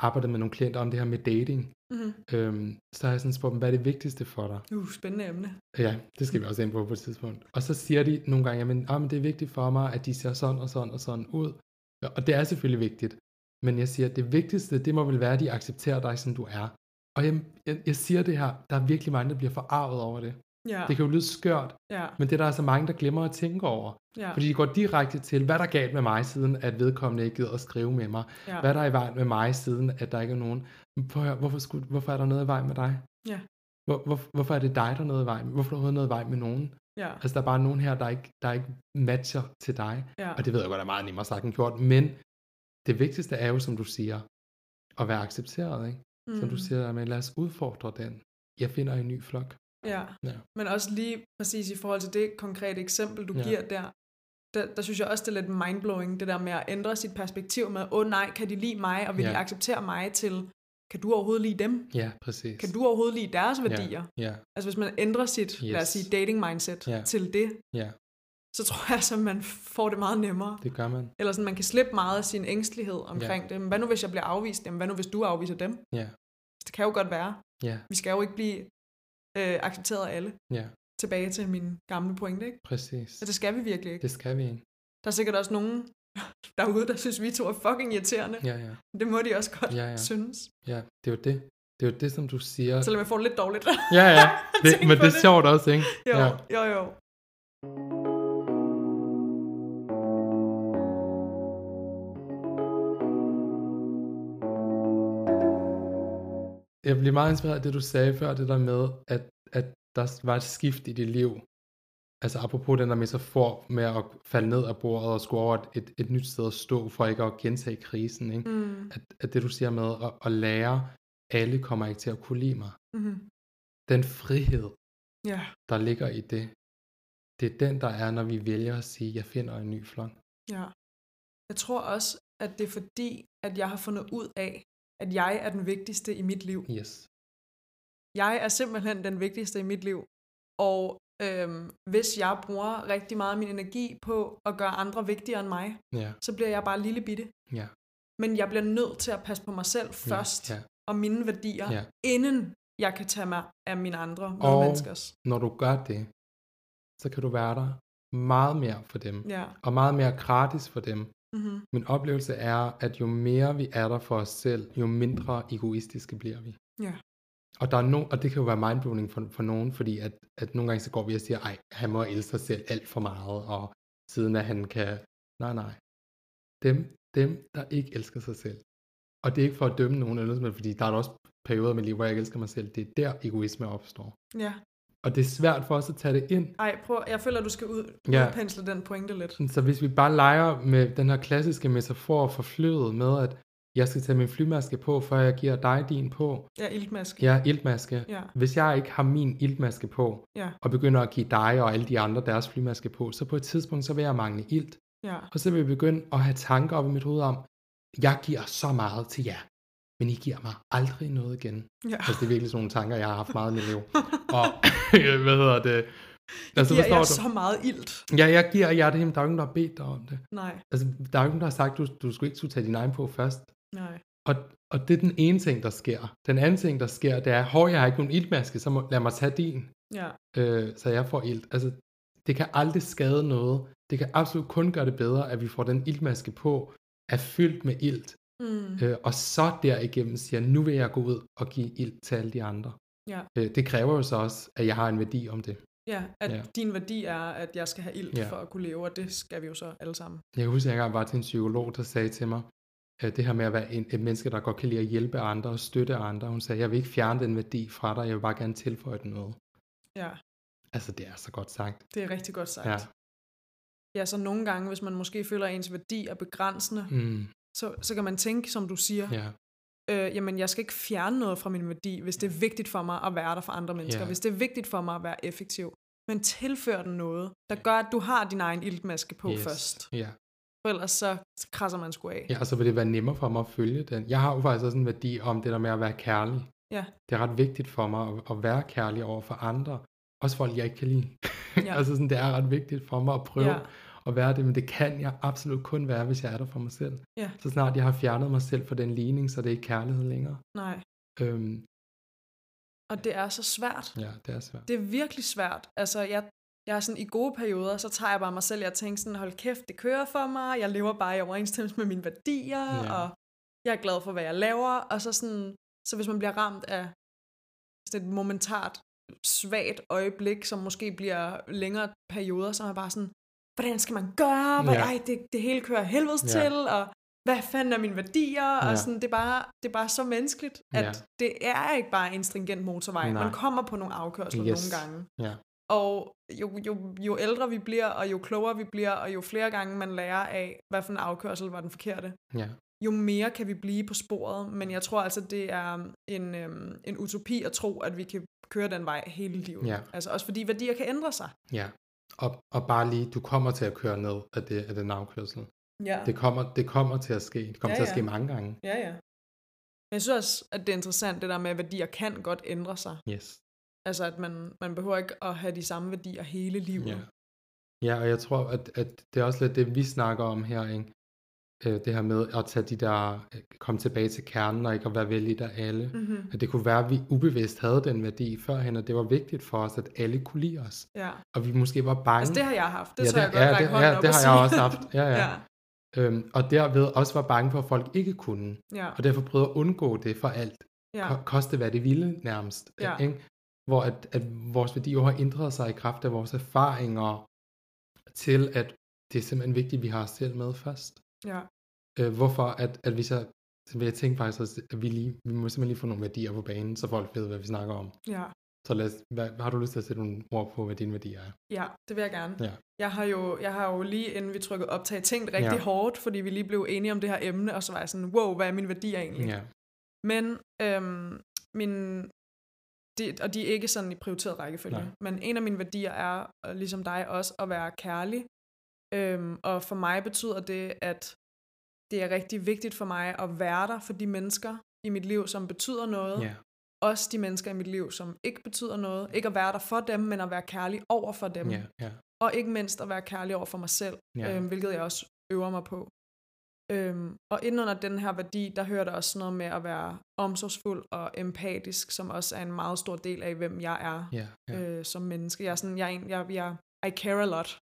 arbejdet med nogle klienter om det her med dating, mm-hmm. øhm, så har jeg sådan spurgt dem, hvad er det vigtigste for dig? uh, spændende emne. Ja, det skal vi også ind på på et tidspunkt. Og så siger de nogle gange, jamen, ah, men det er vigtigt for mig, at de ser sådan og sådan og sådan ud. Og det er selvfølgelig vigtigt. Men jeg siger, at det vigtigste, det må vel være, at de accepterer dig, som du er. Og jeg, jeg, jeg siger det her, der er virkelig mange, der bliver forarvet over det. Ja, Det kan jo lyde skørt, ja, men det er der altså mange, der glemmer at tænke over. ja, Fordi de går direkte til, hvad der er galt med mig, siden at vedkommende ikke gider at skrive med mig. ja, Hvad der er i vejen med mig, siden at der ikke er nogen. Høre, hvorfor, skulle, hvorfor er der noget i vejen med dig? Ja. Hvor, hvor, hvorfor er det dig, der er noget i vejen? Hvorfor er der noget i vejen med nogen? ja, Altså, der er bare nogen her, der ikke, der ikke matcher til dig. ja, Og det ved jeg godt er meget nemmere sagt end gjort. Men det vigtigste er jo, som du siger, at være accepteret. Ikke? Mm. Som du siger, men lad os udfordre den. Jeg finder en ny flok. Ja. Ja. Men også lige præcis i forhold til det konkrete eksempel, du Ja. giver der, der, der synes jeg også, det er lidt mindblowing, det der med at ændre sit perspektiv med, åh oh, nej, kan de lide mig, og vil Ja. de acceptere mig til, kan du overhovedet lide dem? Ja, præcis. Kan du overhovedet lide deres værdier? Ja, ja, Altså hvis man ændrer sit, yes. lad os sige, dating mindset Ja. til det, ja, så tror jeg, at man får det meget nemmere. det gør man. Eller sådan, man kan slippe meget af sin ængstelighed omkring ja. det. Men hvad nu, hvis jeg bliver afvist? Jamen, hvad nu, hvis du afviser dem? Ja, Det kan jo godt være. ja, Vi skal jo ikke blive øh, accepteret af alle. ja, Tilbage til min gamle pointe, ikke? præcis. Så det skal vi virkelig ikke. Det skal vi ikke. Der er sikkert også nogen derude, der synes, vi to er fucking irriterende. Ja, ja, Det må de også godt Ja, ja. synes. ja. Det er jo det. Det er jo det, som du siger. Selvom jeg får det lidt dårligt. Ja, ja. Det, men det er sjovt også, ikke? jo, Ja. jo, jo. Jeg bliver meget inspireret af det, du sagde før, det der med, at, at der var et skift i dit liv. Altså apropos den der metafor med at falde ned af bordet og skulle over et, et, nyt sted at stå, for ikke at gentage krisen. Ikke? Mm. At, at det du siger med at, at lære, alle kommer ikke til at kunne lide mig. Mm-hmm. Den frihed, Ja, der ligger i det, det er den, der er, når vi vælger at sige, jeg finder en ny flok. ja. Jeg tror også, at det er fordi, at jeg har fundet ud af, at jeg er den vigtigste i mit liv. Yes. Jeg er simpelthen den vigtigste i mit liv. Og øhm, hvis jeg bruger rigtig meget af min energi på at gøre andre vigtigere end mig, Ja, så bliver jeg bare lille bitte. ja, Men jeg bliver nødt til at passe på mig selv først, ja. og mine værdier, Ja. inden jeg kan tage mig af mine andre Og medmenneskers. når du gør det, så kan du være der meget mere for dem, Ja. og meget mere gratis for dem. Mm-hmm. Min oplevelse er, at jo mere vi er der for os selv, jo mindre egoistiske bliver vi. Ja. Og, der er no, og det kan jo være mindblowing for, for nogen, fordi at, at nogle gange så går vi og siger, ej, han må elske sig selv alt for meget, og siden at han kan... Nej, nej. Dem, dem, der ikke elsker sig selv. Og det er ikke for at dømme nogen, eller noget, fordi der er også perioder i mit liv, hvor jeg ikke elsker mig selv. Det er der, egoisme opstår. Ja. Og det er svært for os at tage det ind. Ej, prøv, jeg føler, du skal ud, Ja. udpensle den pointe lidt. Så hvis vi bare leger med den her klassiske metafor for flyet med, at jeg skal tage min flymaske på, før jeg giver dig din på. Ja, iltmaske. Ja, iltmaske. Ja. Hvis jeg ikke har min iltmaske på, Ja. og begynder at give dig og alle de andre deres flymaske på, så på et tidspunkt, så vil jeg mangle ilt. Ja. Og så vil jeg begynde at have tanker op i mit hoved om, jeg giver så meget til jer, men I giver mig aldrig noget igen. Ja. Altså, det er virkelig sådan nogle tanker, jeg har haft meget i mit liv. Og, hvad hedder det? Altså, giver jeg du? så meget ilt? Ja, jeg giver jer det, men der er jo ingen, der har bedt dig om det. Nej, Altså, der er jo ikke nogen, der har sagt, du, du skulle ikke skulle tage din egen på først. nej. Og, og det er den ene ting, der sker. Den anden ting, der sker, det er, hov, jeg har ikke nogen iltmaske, så må, lad mig tage din, Ja. øh, så jeg får ilt. Altså, det kan aldrig skade noget. Det kan absolut kun gøre det bedre, at vi får den iltmaske på, er fyldt med ilt. Mm. Øh, og så derigennem siger, nu vil jeg gå ud og give ilt til alle de andre. Ja. Øh, det kræver jo så også, at jeg har en værdi om det. Ja, at Ja. din værdi er, at jeg skal have ilt Ja. for at kunne leve, og det skal vi jo så alle sammen. Jeg kan huske, at jeg engang var til en psykolog, der sagde til mig, øh, det her med at være en, et menneske, der godt kan lide at hjælpe andre og støtte andre. Hun sagde, jeg vil ikke fjerne den værdi fra dig, jeg vil bare gerne tilføje den noget. Ja, Altså, det er så godt sagt. det er rigtig godt sagt. Ja. Ja. ja, så nogle gange, hvis man måske føler, at ens værdi er begrænsende, Mm, så, så kan man tænke, som du siger, ja, øh, jamen jeg skal ikke fjerne noget fra min værdi, hvis det er vigtigt for mig at være der for andre mennesker, Ja. hvis det er vigtigt for mig at være effektiv. Men tilfør den noget, der gør, at du har din egen iltmaske på yes, først. Ja. For ellers så krasser man sgu af. ja, og så vil det være nemmere for mig at følge den. Jeg har jo faktisk også en værdi om det der med at være kærlig. Ja. Det er ret vigtigt for mig at, at være kærlig over for andre. Også folk, jeg ikke kan lide. Ja. altså sådan, det er ret vigtigt for mig at prøve Ja. At være det, men det kan jeg absolut kun være, hvis jeg er der for mig selv. Ja. Så snart jeg har fjernet mig selv fra den ligning, så det er ikke kærlighed længere. Nej. Øhm, Og det er så svært. ja, det er svært. Det er virkelig svært. Altså, jeg, jeg er sådan i gode perioder, så tager jeg bare mig selv, jeg tænker sådan, hold kæft, det kører for mig, jeg lever bare i overensstemmelse med mine værdier, Ja. og jeg er glad for, hvad jeg laver, og så sådan, så hvis man bliver ramt af sådan et momentart svagt øjeblik, som måske bliver længere perioder, så er man bare sådan, hvordan skal man gøre? Hvad, Ja. ej, det, det hele kører helvedes Ja. til, og hvad fanden er mine værdier? Ja. Og sådan, det, er bare, det er bare så menneskeligt, at Ja. det er ikke bare en stringent motorvej. Nej. Man kommer på nogle afkørsler Yes. nogle gange. Ja. Og jo, jo, jo ældre vi bliver, og jo klogere vi bliver, og jo flere gange man lærer af, hvad for en afkørsel var den forkerte, Ja. jo mere kan vi blive på sporet. Men jeg tror altså, det er en, øhm, en utopi at tro, at vi kan køre den vej hele livet. Ja. Altså også fordi værdier kan ændre sig. ja. Og, og bare lige, du kommer til at køre ned af, det, af den afkørsel. Ja, Det kommer, det kommer til at ske. Det kommer Ja, til at ja. ske mange gange. ja. ja. Men jeg synes også, at det er interessant, det der med, at værdier kan godt ændre sig. Yes. Altså, at man, man behøver ikke at have de samme værdier hele livet. Ja. Ja, og jeg tror, at, at det er også lidt det, vi snakker om her, ikke? Øh, det her med at tage de der, øh, komme tilbage til kernen og ikke at være vældig af alle. Mm-hmm. At det kunne være, at vi ubevidst havde den værdi førhen, og det var vigtigt for os, at alle kunne lide os. ja. Og vi måske var bange. Altså, det har jeg haft. Det ja, tror jeg det, godt ja, det, ja, det har jeg også haft. Ja, ja. ja. Øhm, og derved også var bange for, at folk ikke kunne. Ja. Og derfor prøvede at undgå det for alt. Ja. Ko- Koste hvad det ville nærmest. Ja. Ikke? Hvor at, at vores værdier har ændret sig i kraft af vores erfaringer til, at det er simpelthen vigtigt, at vi har os selv med først. ja. Øh, hvorfor? At, at hvis jeg, så vil jeg tænke faktisk, også, at vi, lige, vi må simpelthen lige få nogle værdier på banen, så folk ved, hvad vi snakker om. Ja. Så lad os, hvad, har du lyst til at sætte nogle ord på, hvad dine værdier er? Ja, det vil jeg gerne. Ja. Jeg har jo, jeg har jo lige inden vi trykkede optag tænkt rigtig Ja. hårdt, fordi vi lige blev enige om det her emne, og så var jeg sådan, wow, hvad er mine værdier egentlig? Ja. Men øhm, min, det, og de er ikke sådan i prioriteret rækkefølge, Nej. men en af mine værdier er, øh, ligesom dig også, at være kærlig. Øhm, og for mig betyder det, at det er rigtig vigtigt for mig at være der for de mennesker i mit liv, som betyder noget. ja. Også de mennesker i mit liv, som ikke betyder noget. Ikke at være der for dem, men at være kærlig over for dem. Ja, ja, Og ikke mindst at være kærlig over for mig selv, ja. øhm, hvilket jeg også øver mig på. Øhm, og inden under den her værdi, der hører der også sådan noget med at være omsorgsfuld og empatisk, som også er en meget stor del af, hvem jeg er ja, ja. øh, som menneske. Jeg er sådan, jeg, er en, jeg, jeg I care a lot.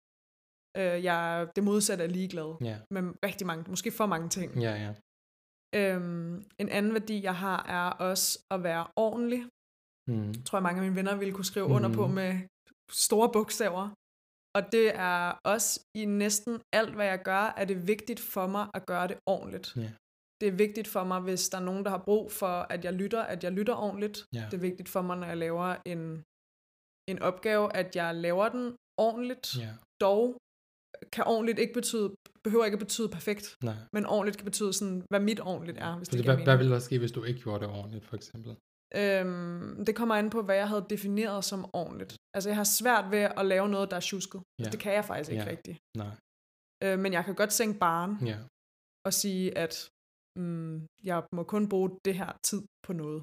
Øh, jeg er det modsatte af ligeglad ja, med rigtig mange, måske for mange ting. ja, ja. Øhm, en anden værdi, jeg har, er også at være ordentlig. Mm. tror jeg, mange af mine venner ville kunne skrive mm. under på med store bogstaver. Og det er også i næsten alt, hvad jeg gør, er det vigtigt for mig at gøre det ordentligt. Ja. Det er vigtigt for mig, hvis der er nogen, der har brug for, at jeg lytter, at jeg lytter ordentligt. Ja. Det er vigtigt for mig, når jeg laver en, en opgave, at jeg laver den ordentligt. Ja, Dog kan ordentligt ikke betyde, behøver ikke at betyde perfekt, nej. men ordentligt kan betyde sådan, hvad mit ordentligt er, hvis det, Fordi, giver hvad, hvad mening. ville der ske, hvis du ikke gjorde det ordentligt, for eksempel? Øhm, det kommer an på, hvad jeg havde defineret som ordentligt. Altså, jeg har svært ved at lave noget, der er tjusket. Ja. Ja. Det kan jeg faktisk ikke Ja. rigtigt. Nej. Øh, men jeg kan godt sænke baren Ja, og sige, at mm, jeg må kun bruge det her tid på noget.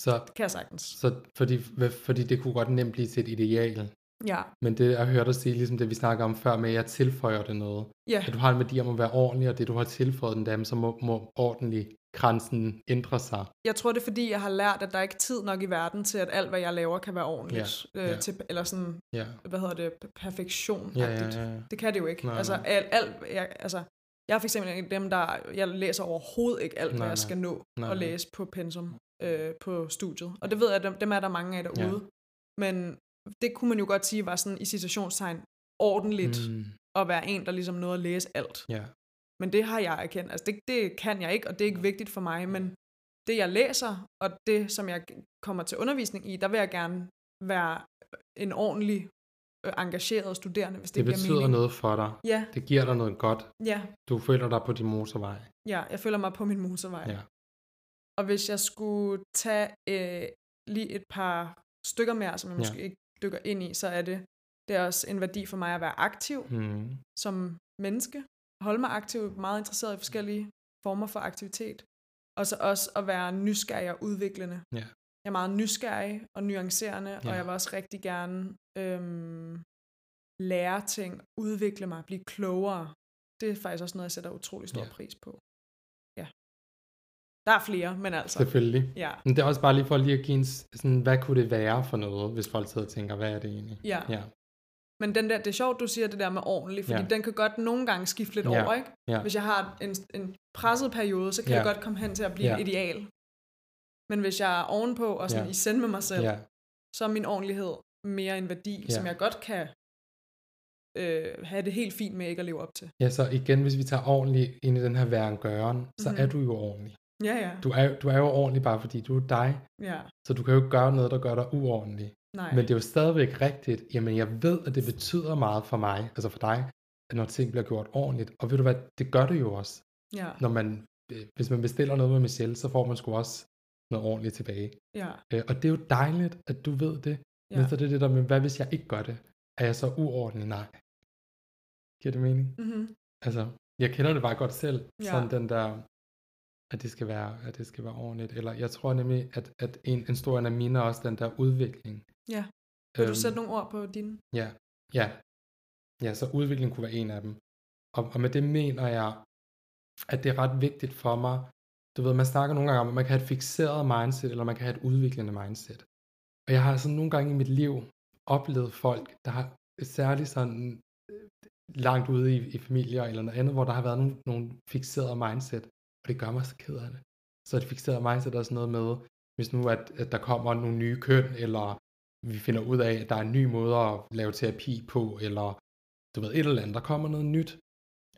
så, Det kan jeg sagtens. så fordi, hvad- fordi det kunne godt nemt blive til et ideal. Ja, Men det, jeg hørte dig sige, ligesom det vi snakker om før, med at jeg tilføjer det noget. ja, At du har en værdi om at være ordentlig, og det du har tilføjet den dem, så må, må ordentlig grænsen ændre sig. jeg tror, det er fordi, jeg har lært, at der er ikke tid nok i verden til, at alt, hvad jeg laver, kan være ordentligt. Ja, Øh, ja. til, eller sådan, Ja, hvad hedder det, perfektion. ja, ja. ja, ja. Det kan det jo ikke. Nej, altså, nej. alt, alt, jeg, altså, jeg er for eksempel en af dem, der, jeg læser overhovedet ikke alt, Nej, hvad jeg skal nå Nej, at læse på pensum øh, på studiet. Og det ved jeg, dem, dem er der mange af derude. Ja. Men det kunne man jo godt sige var sådan i citationstegn ordentligt Mm, at være en, der ligesom nåede at læse alt. ja, Men det har jeg erkendt. Altså det, det kan jeg ikke, og det er ikke vigtigt for mig, men det jeg læser, og det som jeg kommer til undervisning i, der vil jeg gerne være en ordentlig øh, engageret studerende, hvis det, Det betyder mening. noget for dig. Ja, Det giver dig noget godt. ja, Du føler dig på din motorvej. ja, jeg føler mig på min motorvej. Ja. Og hvis jeg skulle tage øh, lige et par stykker mere, som jeg Ja. måske ikke dykker ind i, så er det, det er også en værdi for mig at være aktiv Mm. som menneske. Holde mig aktiv, meget interesseret i forskellige former for aktivitet. Og så også at være nysgerrig og udviklende. Ja. Jeg er meget nysgerrig og nuancerende, og Ja. jeg vil også rigtig gerne øhm, lære ting, udvikle mig, blive klogere. Det er faktisk også noget, jeg sætter utrolig stor Ja. pris på. Der er flere, men altså. Selvfølgelig. Ja. Men det er også bare lige for lige at give en, sådan, hvad kunne det være for noget, hvis folk sidder og tænker, hvad er det egentlig? Ja. Ja, Men den der, det er sjovt, du siger det der med ordentligt, fordi Ja. den kan godt nogle gange skifte lidt Ja. over, ikke? Ja. Hvis jeg har en, en presset periode, så kan Ja. jeg godt komme hen til at blive Ja. ideal. Men hvis jeg er ovenpå og sådan Ja. i send med mig selv, ja, så er min ordentlighed mere en værdi, Ja. som jeg godt kan øh, have det helt fint med ikke at leve op til. ja, så igen, hvis vi tager ordentligt ind i den her væren gøren, så Mhm. er du jo ordentlig. Ja, ja. Du er, du er jo ordentlig bare fordi du er dig, ja. så du kan jo ikke gøre noget, der gør dig uordentlig. Nej. Men det er jo stadigvæk rigtigt, jamen jeg ved, at det betyder meget for mig, altså for dig, at når ting bliver gjort ordentligt. Og ved du hvad, det gør det jo også. ja. Når man, øh, hvis man bestiller noget med Michelle, så får man sgu også noget ordentligt tilbage. Ja. Øh, Og det er jo dejligt, at du ved det. Ja. Men så er det det der med, hvad hvis jeg ikke gør det? Er jeg så uordentlig? Nej. Giver det mening? Mm-hmm. Altså, jeg kender det bare godt selv. Ja. Sådan den der, at det skal være, at det skal være ordentligt. Eller jeg tror nemlig, at, at en, en stor en af mine er også den der udvikling. Ja. Vil du Øhm, sætte nogle ord på dine? Ja, ja. Ja, så udvikling kunne være en af dem. Og, og med det mener jeg, at det er ret vigtigt for mig. Du ved, man snakker nogle gange om, at man kan have et fixeret mindset, eller man kan have et udviklende mindset. Og jeg har sådan nogle gange i mit liv oplevet folk, der har særligt sådan øh, langt ude i, i familier eller noget andet, hvor der har været nogle, nogle fixerede mindset, det gør mig så ked af det. Så et fixeret mindset er sådan noget med, hvis nu at, at der kommer nogle nye køn, eller vi finder ud af, at der er en ny måde at lave terapi på, eller du ved, et eller andet, der kommer noget nyt.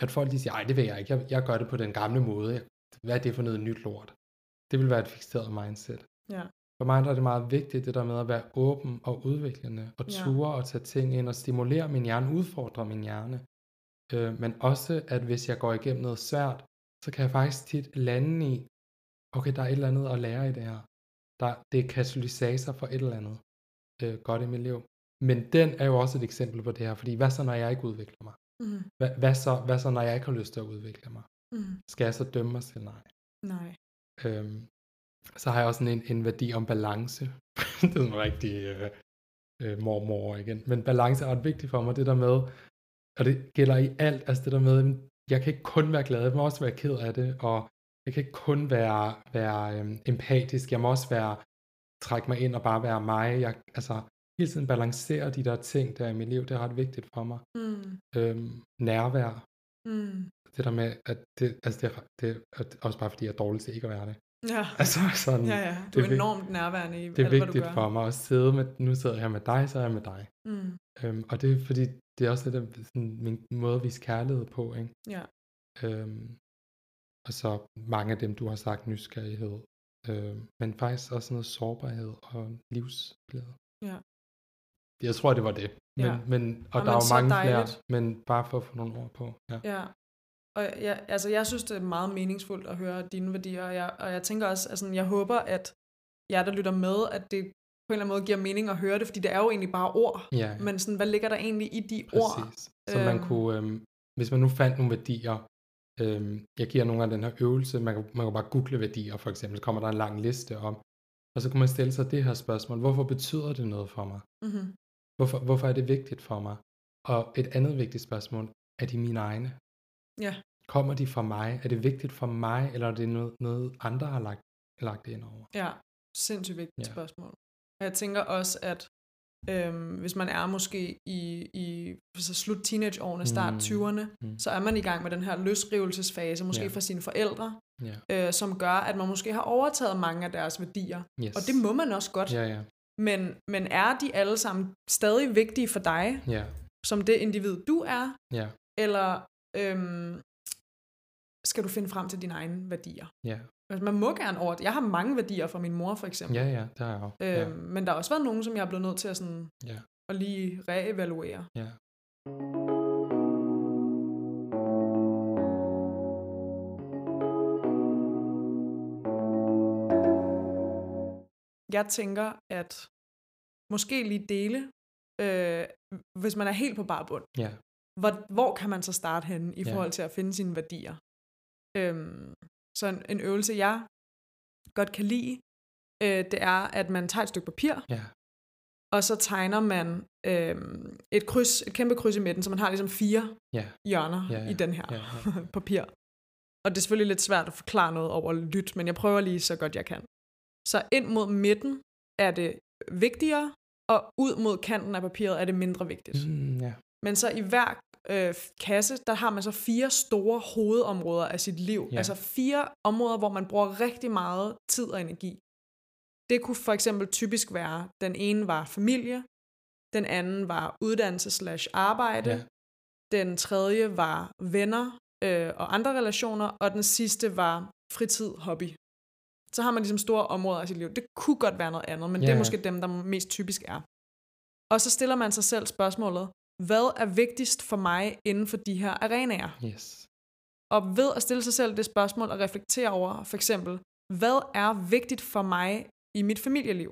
At folk de siger, ej, det vil jeg ikke, jeg, jeg gør det på den gamle måde. Hvad er det for noget nyt lort? Det vil være et fixeret mindset. Ja. For mig der er det meget vigtigt, det der med at være åben og udviklende, og Ja. ture og tage ting ind og stimulere min hjerne, udfordre min hjerne. Øh, men også, at hvis jeg går igennem noget svært, så kan jeg faktisk tit lande i, okay, der er et eller andet at lære i det her. Der, det er katalysator for et eller andet øh, godt i mit liv. Men den er jo også et eksempel på det her, fordi hvad så, når jeg ikke udvikler mig? Mm-hmm. Hvad, hvad, så, hvad så, når jeg ikke har lyst til at udvikle mig? Mm-hmm. Skal jeg så dømme mig selv? Nej. Nej. Øhm, så har jeg også sådan en, en værdi om balance. det er sådan rigtig øh, øh, mormor igen. Men balance er ret vigtigt for mig, det der med, og det gælder i alt, altså det der med, jeg kan ikke kun være glad, jeg må også være ked af det, og jeg kan ikke kun være, være øhm, empatisk, jeg må også være, trække mig ind og bare være mig. Jeg, altså, hele tiden balancere de der ting, der er i mit liv, det er ret vigtigt for mig. Mm. Øhm, nærvær, Mm. det der med, at det, altså det, det er også bare fordi, jeg er dårlig til ikke at være det. Ja. Altså sådan, ja, ja. Du det er vigt- enormt nærværende i det er alt, vigtigt for mig at sidde med, nu sidder jeg med dig, så er jeg med dig. Mm. Øhm, og det er fordi, det er også lidt sådan, min måde at vise kærlighed på, ikke? Ja. Øhm, og så mange af dem, du har sagt, nysgerrighed. Øhm, men faktisk også noget sårbarhed og livsglæde. Ja. Jeg tror, det var det. Men, Ja. men, og Jamen, der er jo mange dejligt. flere, men bare for at få nogle ord på. Ja. Ja. Og jeg, altså, jeg synes, det er meget meningsfuldt at høre dine værdier, og jeg, og jeg tænker også, altså, jeg håber, at jer, der lytter med, at det på en eller anden måde giver mening at høre det, fordi det er jo egentlig bare ord. Ja, Men sådan, hvad ligger der egentlig i de ord? præcis. Så man Øhm. kunne, øhm, hvis man nu fandt nogle værdier, øhm, jeg giver nogle af den her øvelse, man kan, man kan bare google værdier for eksempel, så kommer der en lang liste om, og så kunne man stille sig det her spørgsmål, hvorfor betyder det noget for mig? Mm-hmm. Hvorfor, hvorfor er det vigtigt for mig? Og et andet vigtigt spørgsmål, er de mine egne? Ja. Kommer de fra mig? Er det vigtigt for mig, eller er det noget, noget andre har lagt, lagt ind over? Ja, sindssygt vigtigt Ja. spørgsmål. Og jeg tænker også, at øhm, hvis man er måske i, i så slut teenageårene, start Mm. 20'erne, Mm. så er man i gang med den her løsrivelsesfase, måske Ja. fra sine forældre, Ja. øh, som gør, at man måske har overtaget mange af deres værdier. Yes. Og det må man også godt. Ja, ja. Men, men er de alle sammen stadig vigtige for dig, Ja, som det individ du er? ja. Eller øhm, skal du finde frem til dine egne værdier. Ja. Altså, man må gerne over Jeg har mange værdier fra min mor, for eksempel. Ja, ja, der er jo. Øh, Ja. Men der har også været nogen, som jeg er blevet nødt til at, sådan, Ja. at lige reevaluere. Ja. Jeg tænker, at måske lige dele, øh, hvis man er helt på bar bund, Ja. hvor, hvor kan man så starte henne i Ja. forhold til at finde sine værdier? Øhm, så en, en øvelse, jeg godt kan lide, øh, det er, at man tager et stykke papir, Ja. og så tegner man øh, et kryds, et kæmpe kryds i midten, så man har ligesom fire Ja. hjørner Ja, ja. i den her Ja, papir. Og det er selvfølgelig lidt svært at forklare noget over lyt, men jeg prøver lige så godt jeg kan. Så ind mod midten er det vigtigere, og ud mod kanten af papiret er det mindre vigtigt. Mm, ja. Men så i hver øh, kasse, der har man så fire store hovedområder af sit liv. Ja. Altså fire områder, hvor man bruger rigtig meget tid og energi. Det kunne for eksempel typisk være, den ene var familie, den anden var uddannelse slash arbejde, Ja. den tredje var venner øh, og andre relationer, og den sidste var fritid, hobby. Så har man ligesom store områder af sit liv. Det kunne godt være noget andet, men Ja, det er måske dem, der mest typisk er. Og så stiller man sig selv spørgsmålet, hvad er vigtigst for mig inden for de her arenaer? Yes. Og ved at stille sig selv det spørgsmål og reflektere over, for eksempel, hvad er vigtigt for mig i mit familieliv?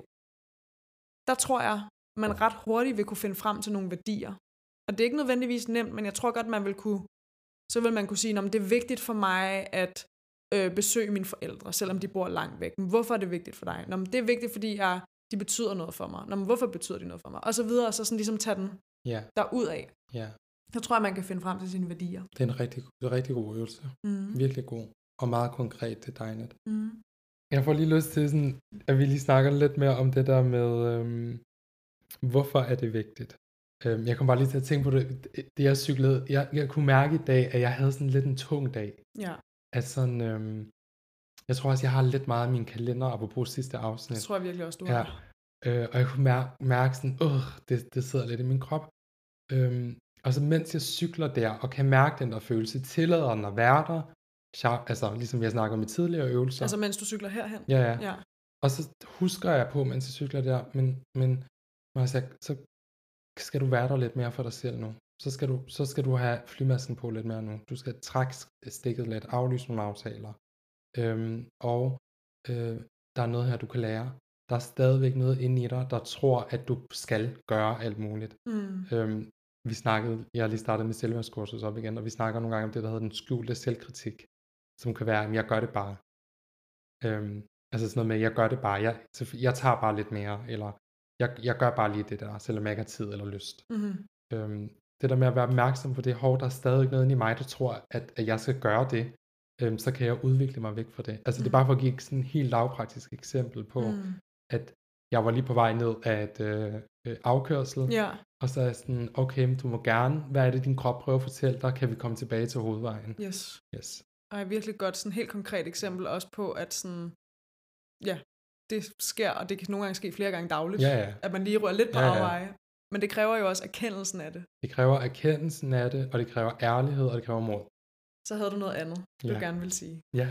Der tror jeg, man ret hurtigt vil kunne finde frem til nogle værdier. Og det er ikke nødvendigvis nemt, men jeg tror godt, man vil kunne, så vil man kunne sige, at det er vigtigt for mig at øh, besøge mine forældre, selvom de bor langt væk. Men hvorfor er det vigtigt for dig? Nå, men det er vigtigt, fordi jeg, de betyder noget for mig. Nå, men hvorfor betyder de noget for mig? Og så videre, og så sådan ligesom tage den Ja. derud af. Ja. Så tror jeg, man kan finde frem til sine værdier. Det er en rigtig, en rigtig god øvelse. Mm. Virkelig god. Og meget konkret til dig. Mm. Jeg får lige lyst til, sådan, at vi lige snakker lidt mere om det der med, øhm, hvorfor er det vigtigt? Øhm, jeg kom bare lige til at tænke på det, det jeg cyklede. Jeg, jeg kunne mærke i dag, at jeg havde sådan lidt en tung dag. Ja, At sådan, øhm, jeg tror også, jeg har lidt meget i min kalender, apropos sidste afsnit. det tror jeg virkelig også, du Ja. Øh, og jeg kunne mærke, mærke sådan, åh, det, det sidder lidt i min krop. Øhm, og så mens jeg cykler der, og kan mærke den der følelse, tillader den at være der, altså ligesom jeg snakker om i tidligere øvelser. Altså mens du cykler herhen? ja, ja. Ja. Og så husker jeg på, mens jeg cykler der, men, men altså, så skal du være der lidt mere for dig selv nu. Så skal du, så skal du have flymasken på lidt mere nu. Du skal trække stikket lidt, aflyse nogle aftaler. Øhm, og øh, der er noget her, du kan lære. Der er stadigvæk noget inde i dig, der tror, at du skal gøre alt muligt. Mm. Øhm, vi snakkede, jeg har lige startet med selvværdskursus op igen, og vi snakker nogle gange om det, der hedder den skjulte selvkritik, som kan være, at jeg gør det bare. Øhm, altså sådan noget med, jeg gør det bare, jeg, jeg tager bare lidt mere, eller jeg, jeg gør bare lige det der, selvom jeg ikke har tid eller lyst. Mm-hmm. Øhm, det der med at være opmærksom på det, hov, der er stadig noget inde i mig, der tror, at, at jeg skal gøre det, øhm, så kan jeg udvikle mig væk fra det. Altså mm. det er bare for at give sådan et helt lavpraktisk eksempel på, Mm. At jeg var lige på vej ned af et øh, øh, afkørsel, Ja, og så er jeg sådan, okay, men du må gerne, hvad er det, din krop prøver at fortælle dig, kan vi komme tilbage til hovedvejen? yes. Yes. Og et virkelig godt, sådan helt konkret eksempel også på, at sådan, ja, det sker, og det kan nogle gange ske flere gange dagligt, Ja, ja. at man lige rører lidt på Ja, ja, ja. afveje. Men det kræver jo også erkendelsen af det. Det kræver erkendelsen af det, og det kræver ærlighed, og det kræver mod. Så havde du noget andet, du Ja. gerne vil sige. Ja.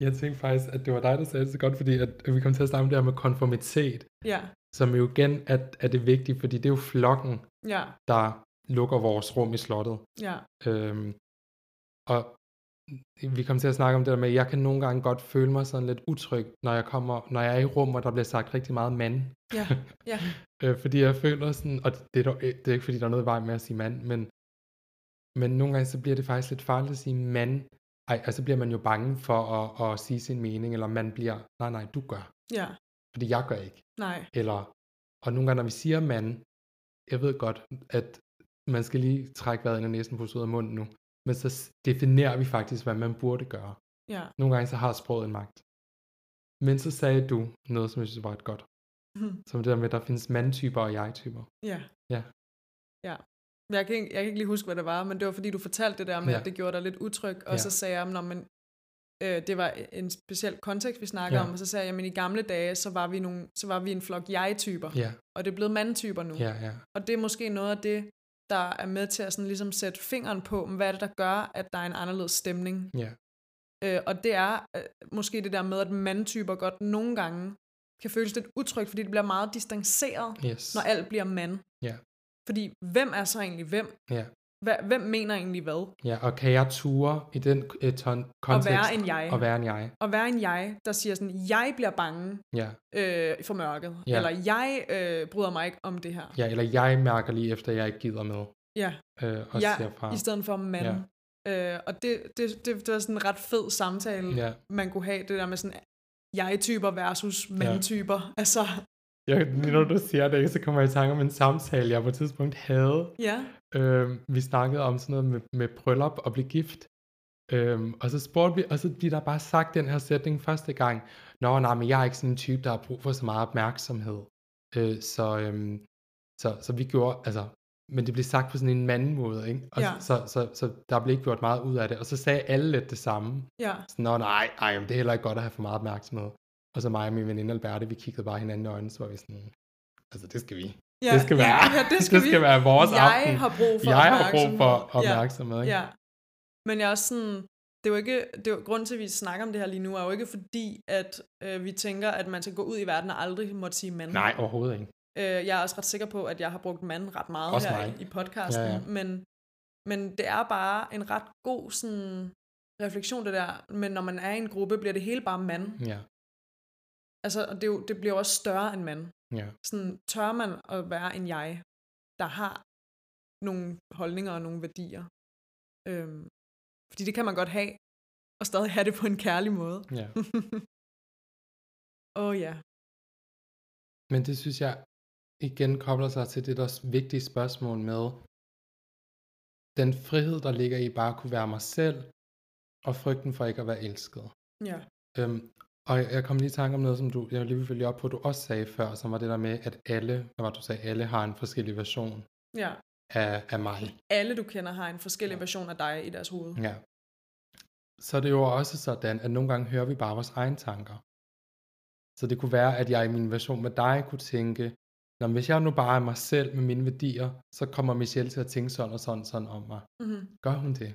Jeg tænkte faktisk, at det var dig, der sagde det så godt, fordi at vi kom til at snakke om det her med konformitet, Ja, som jo igen er, er det vigtige, fordi det er jo flokken, ja, der lukker vores rum i slottet. ja, Øhm, og vi kom til at snakke om det der med, at jeg kan nogle gange godt føle mig sådan lidt utryg, når jeg kommer, når jeg er i rum, og der bliver sagt rigtig meget mand. ja, ja, øh, fordi jeg føler sådan, og det er, dog, det er ikke fordi, der er noget vej med at sige mand, men, men nogle gange så bliver det faktisk lidt farligt at sige mand. Ej, altså bliver man jo bange for at, at sige sin mening, eller man bliver, nej nej, du gør, ja, fordi jeg gør ikke. nej, Eller, og nogle gange, når vi siger mand, jeg ved godt, at man skal lige trække vejret ind i næsen på ud af munden nu, men så definerer vi faktisk, hvad man burde gøre. ja, Nogle gange så har sproget en magt. Men så sagde du noget, som jeg synes var et godt. Mhm. Som det der med, at der findes mandtyper og jeg-typer. ja, Ja. ja. Jeg kan, ikke, jeg kan ikke lige huske, hvad det var, men det var fordi, du fortalte det der med, Ja. at det gjorde dig lidt utryg, og Ja. så sagde jeg, "Nå, men øh, det var en speciel kontekst, vi snakkede Ja. om, og så sagde jeg, men i gamle dage, så var vi, nogle, så var vi en flok jeg-typer, Ja, og det er blevet mandtyper nu. ja, ja. Og det er måske noget af det, der er med til at sådan ligesom sætte fingeren på, hvad er det, der gør, at der er en anderledes stemning Ja, Øh, og det er øh, måske det der med, at mandtyper godt nogle gange kan føles lidt utrygt, fordi det bliver meget distanceret, Yes. når alt bliver mand. Ja. Fordi hvem er så egentlig hvem? Ja. Hvem mener egentlig hvad? Ja, og kan jeg ture i den øh, ton, kontekst? være en jeg. Og være en jeg. At være en jeg, der siger sådan, jeg bliver bange Ja. øh, for mørket. Ja. Eller jeg øh, bryder mig ikke om det her. ja, eller jeg mærker lige efter, jeg ikke gider med. Ja, Øh, og ja siger fra. i stedet for mand. Ja. Øh, og det, det, det, det var sådan en ret fed samtale, Ja. man kunne have. Det der med sådan jeg-typer versus mandtyper. Ja. Altså, Jeg, når du siger det, så kommer jeg i tanke om en samtale, jeg på et tidspunkt havde. ja. Øh, vi snakkede om sådan noget med, med bryllup og blive gift. Øhm, og så spurgte vi, og så bliver der bare sagt den her sætning første gang. Nå, nej, men jeg er ikke sådan en type, der har brug for så meget opmærksomhed. Øh, så, øhm, så, så vi gjorde, altså, men det blev sagt på sådan en mandmåde, ikke? Og Ja. så, så, så, så der blev ikke gjort meget ud af det. Og så sagde alle lidt det samme. Ja, Sådan, Nå, nej, ej, det er heller ikke godt at have for meget opmærksomhed. Og så mig og min veninde Alberte, vi kiggede bare hinanden i øjnene, så var vi sådan, altså det skal vi. ja, det skal være, ja, ja, det skal, det skal vi. være vores jeg aften. har brug for jeg har brug for opmærksomhed. opmærksomhed, ikke? Ja, ja. Men jeg er også sådan, det er jo ikke, det er jo, grunden til, at vi snakker om det her lige nu, er jo ikke fordi, at øh, vi tænker, at man skal gå ud i verden og aldrig måtte sige mand. Nej, overhovedet ikke. Øh, jeg er også ret sikker på, at jeg har brugt mand ret meget Også her mig. i, i podcasten, Ja, ja. Men, men det er bare en ret god sådan, refleksion, det der. Men når man er i en gruppe, bliver det hele bare mand. Ja, Altså, og det, er jo, det bliver jo også større end mand. ja. Sådan, tør man at være en jeg, der har nogle holdninger og nogle værdier. Øhm, fordi det kan man godt have, og stadig have det på en kærlig måde. ja. Åh oh, ja. Men det synes jeg igen kobler sig til det der vigtige spørgsmål med den frihed, der ligger i bare at kunne være mig selv, og frygten for ikke at være elsket. Ja. Øhm, og jeg- kom lige i tanke om noget, som du, jeg lige vil følge op på, du også sagde før, som var det der med, at alle, hvad var du sagde, alle har en forskellig version ja. af, af mig. Alle du kender har en forskellig version af dig i deres hoved. Ja. Så er det jo også sådan, at nogle gange hører vi bare vores egne tanker. Så det kunne være, at jeg i min version med dig kunne tænke, Nå, men hvis jeg nu bare er mig selv med mine værdier, så kommer Michelle til at tænke sådan og sådan, sådan om mig. Mm-hmm. Gør hun det?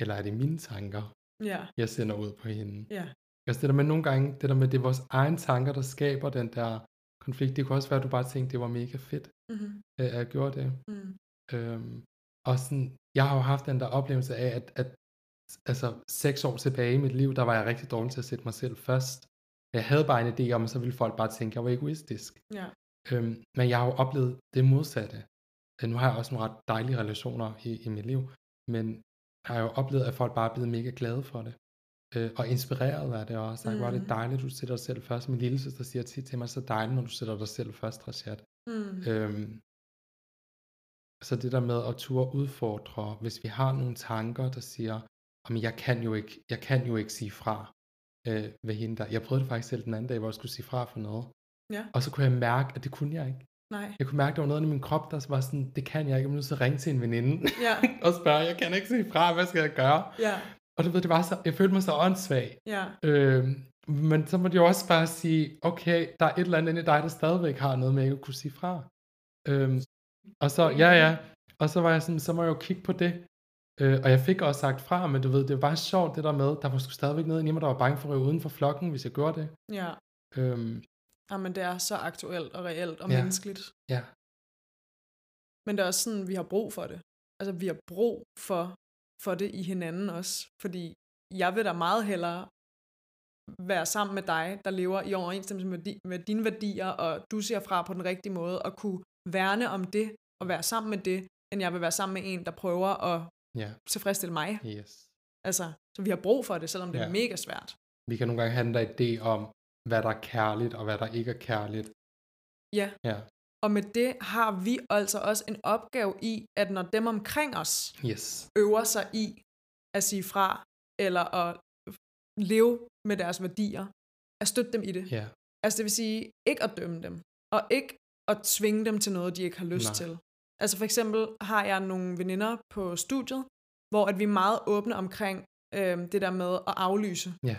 Eller er det mine tanker, Ja. jeg sender ud på hende? Ja. Altså det der med nogle gange, det der med, det er vores egne tanker, der skaber den der konflikt. Det kunne også være, at du bare tænkte, det var mega fedt, Mm-hmm. øh, at jeg gjorde det. Mm. Øhm, og sådan, jeg har jo haft den der oplevelse af, at, at altså, seks år tilbage i mit liv, der var jeg rigtig dårlig til at sætte mig selv først. Jeg havde bare en idé om, at så ville folk bare tænke, at jeg var egoistisk. Ja. Øhm, men jeg har jo oplevet det modsatte. Øh, Nu har jeg også nogle ret dejlige relationer i, i mit liv, men jeg har jo oplevet, at folk bare er blevet mega glade for det. Øh, og inspireret af det også. Mm. Var det Mhm. dejligt, du sætter dig selv først. Min lille søster siger tit til mig, så dejligt, når du sætter dig selv først, Rashad. Mm. Øhm, så det der med at turde udfordre, hvis vi har nogle tanker, der siger, om jeg kan jo ikke, jeg kan jo ikke sige fra øh, ved hende der. Jeg prøvede det faktisk selv den anden dag, hvor jeg skulle sige fra for noget. Ja. Og så kunne jeg mærke, at det kunne jeg ikke. Nej. Jeg kunne mærke, at der var noget i min krop, der var sådan, det kan jeg ikke. Jeg er til at ringe til en veninde Ja. og spørge, jeg kan ikke sige fra, hvad skal jeg gøre? Ja. Og du ved, det var så, jeg følte mig så åndssvag. Ja. Øh, men så må jo også bare sige, okay, der er et eller andet inde i dig, der stadigvæk har noget med ikke at kunne sige fra. Øh, og så, ja ja, og så var jeg sådan, så må jeg jo kigge på det. Øh, og jeg fik også sagt fra, men du ved, det var bare sjovt det der med, der var sgu stadigvæk noget inde i mig, der var bange for at ryge uden for flokken, hvis jeg gjorde det. Ja. Øhm, Jamen, det er så aktuelt og reelt og Ja. menneskeligt. ja, Men det er også sådan, vi har brug for det. Altså, vi har brug for, for det i hinanden også. Fordi jeg vil da meget hellere være sammen med dig, der lever i overensstemmelse med, di, med dine værdier, og du siger fra på den rigtige måde, og kunne værne om det, og være sammen med det, end jeg vil være sammen med en, der prøver at ja, tilfredsstille mig. yes. Altså, så vi har brug for det, selvom det Ja. er mega svært. Vi kan nogle gange have den der idé om, hvad der er kærligt, og hvad der ikke er kærligt. Ja. Ja, Og med det har vi altså også en opgave i, at når dem omkring os yes. øver sig i at sige fra, eller at leve med deres værdier, at støtte dem i det. Ja, Altså det vil sige, ikke at dømme dem, og ikke at tvinge dem til noget, de ikke har lyst Nej. til. Altså for eksempel har jeg nogle veninder på studiet, hvor at vi er meget åbne omkring øh, det der med at aflyse, ja,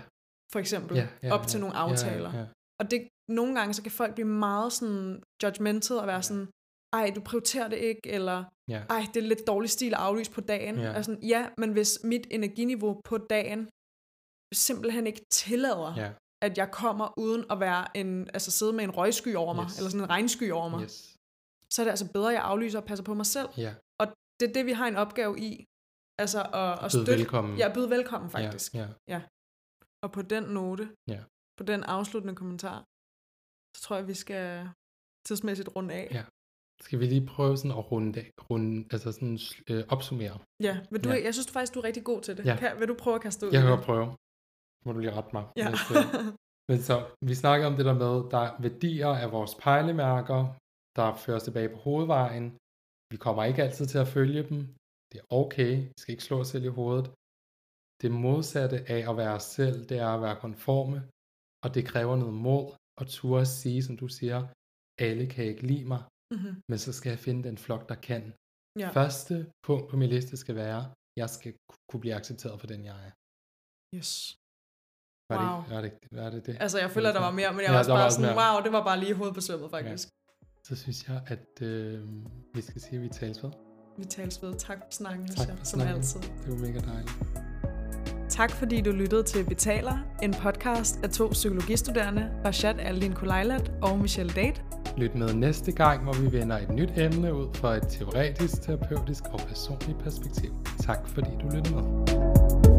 for eksempel, ja, ja op ja, til nogle aftaler. Ja, ja. Og det, nogle gange, så kan folk blive meget sådan judgmental og være Ja. sådan, ej, du prioriterer det ikke, eller Ja. ej, det er lidt dårlig stil at aflyse på dagen. Ja. Og sådan, ja, men hvis mit energiniveau på dagen simpelthen ikke tillader, Ja. at jeg kommer uden at være en, altså sidde med en røgsky over mig, Yes. eller sådan en regnsky over mig. Yes. Så er det altså bedre, at jeg aflyser og passer på mig selv. Ja. Det er det, vi har en opgave i. Altså at, at Byd støtte. velkommen. Ja, byde velkommen faktisk. Ja, ja. Og på den note, Ja. På den afsluttende kommentar, så tror jeg, vi skal tidsmæssigt runde af. Ja. Skal vi lige prøve sådan at runde, runde altså sådan øh, opsummere? ja vil du, Ja. Jeg synes faktisk, du er rigtig god til det. Ja. Kan, vil du prøve at kaste ud? Jeg kan godt prøve. Må du lige rette mig. Ja. Hvis, øh, Men så, vi snakker om det der med, der er værdier af vores pejlemærker, der fører os tilbage på hovedvejen. Vi kommer ikke altid til at følge dem. Det er okay. Vi skal ikke slå os selv i hovedet. Det modsatte af at være os selv, det er at være konforme. Og det kræver noget mod og turde at sige, som du siger, alle kan ikke lide mig, mm-hmm. men så skal jeg finde den flok, der kan. Ja. Første punkt på min liste skal være, jeg skal ku- kunne blive accepteret for den, jeg er. Yes. Var Wow. det, var det, var det det? Altså, jeg føler, der var mere, men jeg Ja, var også var bare også sådan, mere. wow, det var bare lige hovedet på sømmet, faktisk. Så synes jeg, at øh, vi skal sige, at vi tales ved. Vi tales ved. Tak for snakken, Tak for som snakken. altid. Det var mega dejligt. Tak fordi du lyttede til Betaler, en podcast af to psykologistuderende, Rashad Aldin Kulejlat og Michelle Date. Lyt med næste gang, hvor vi vender et nyt emne ud fra et teoretisk, terapeutisk og personligt perspektiv. Tak fordi du lyttede med.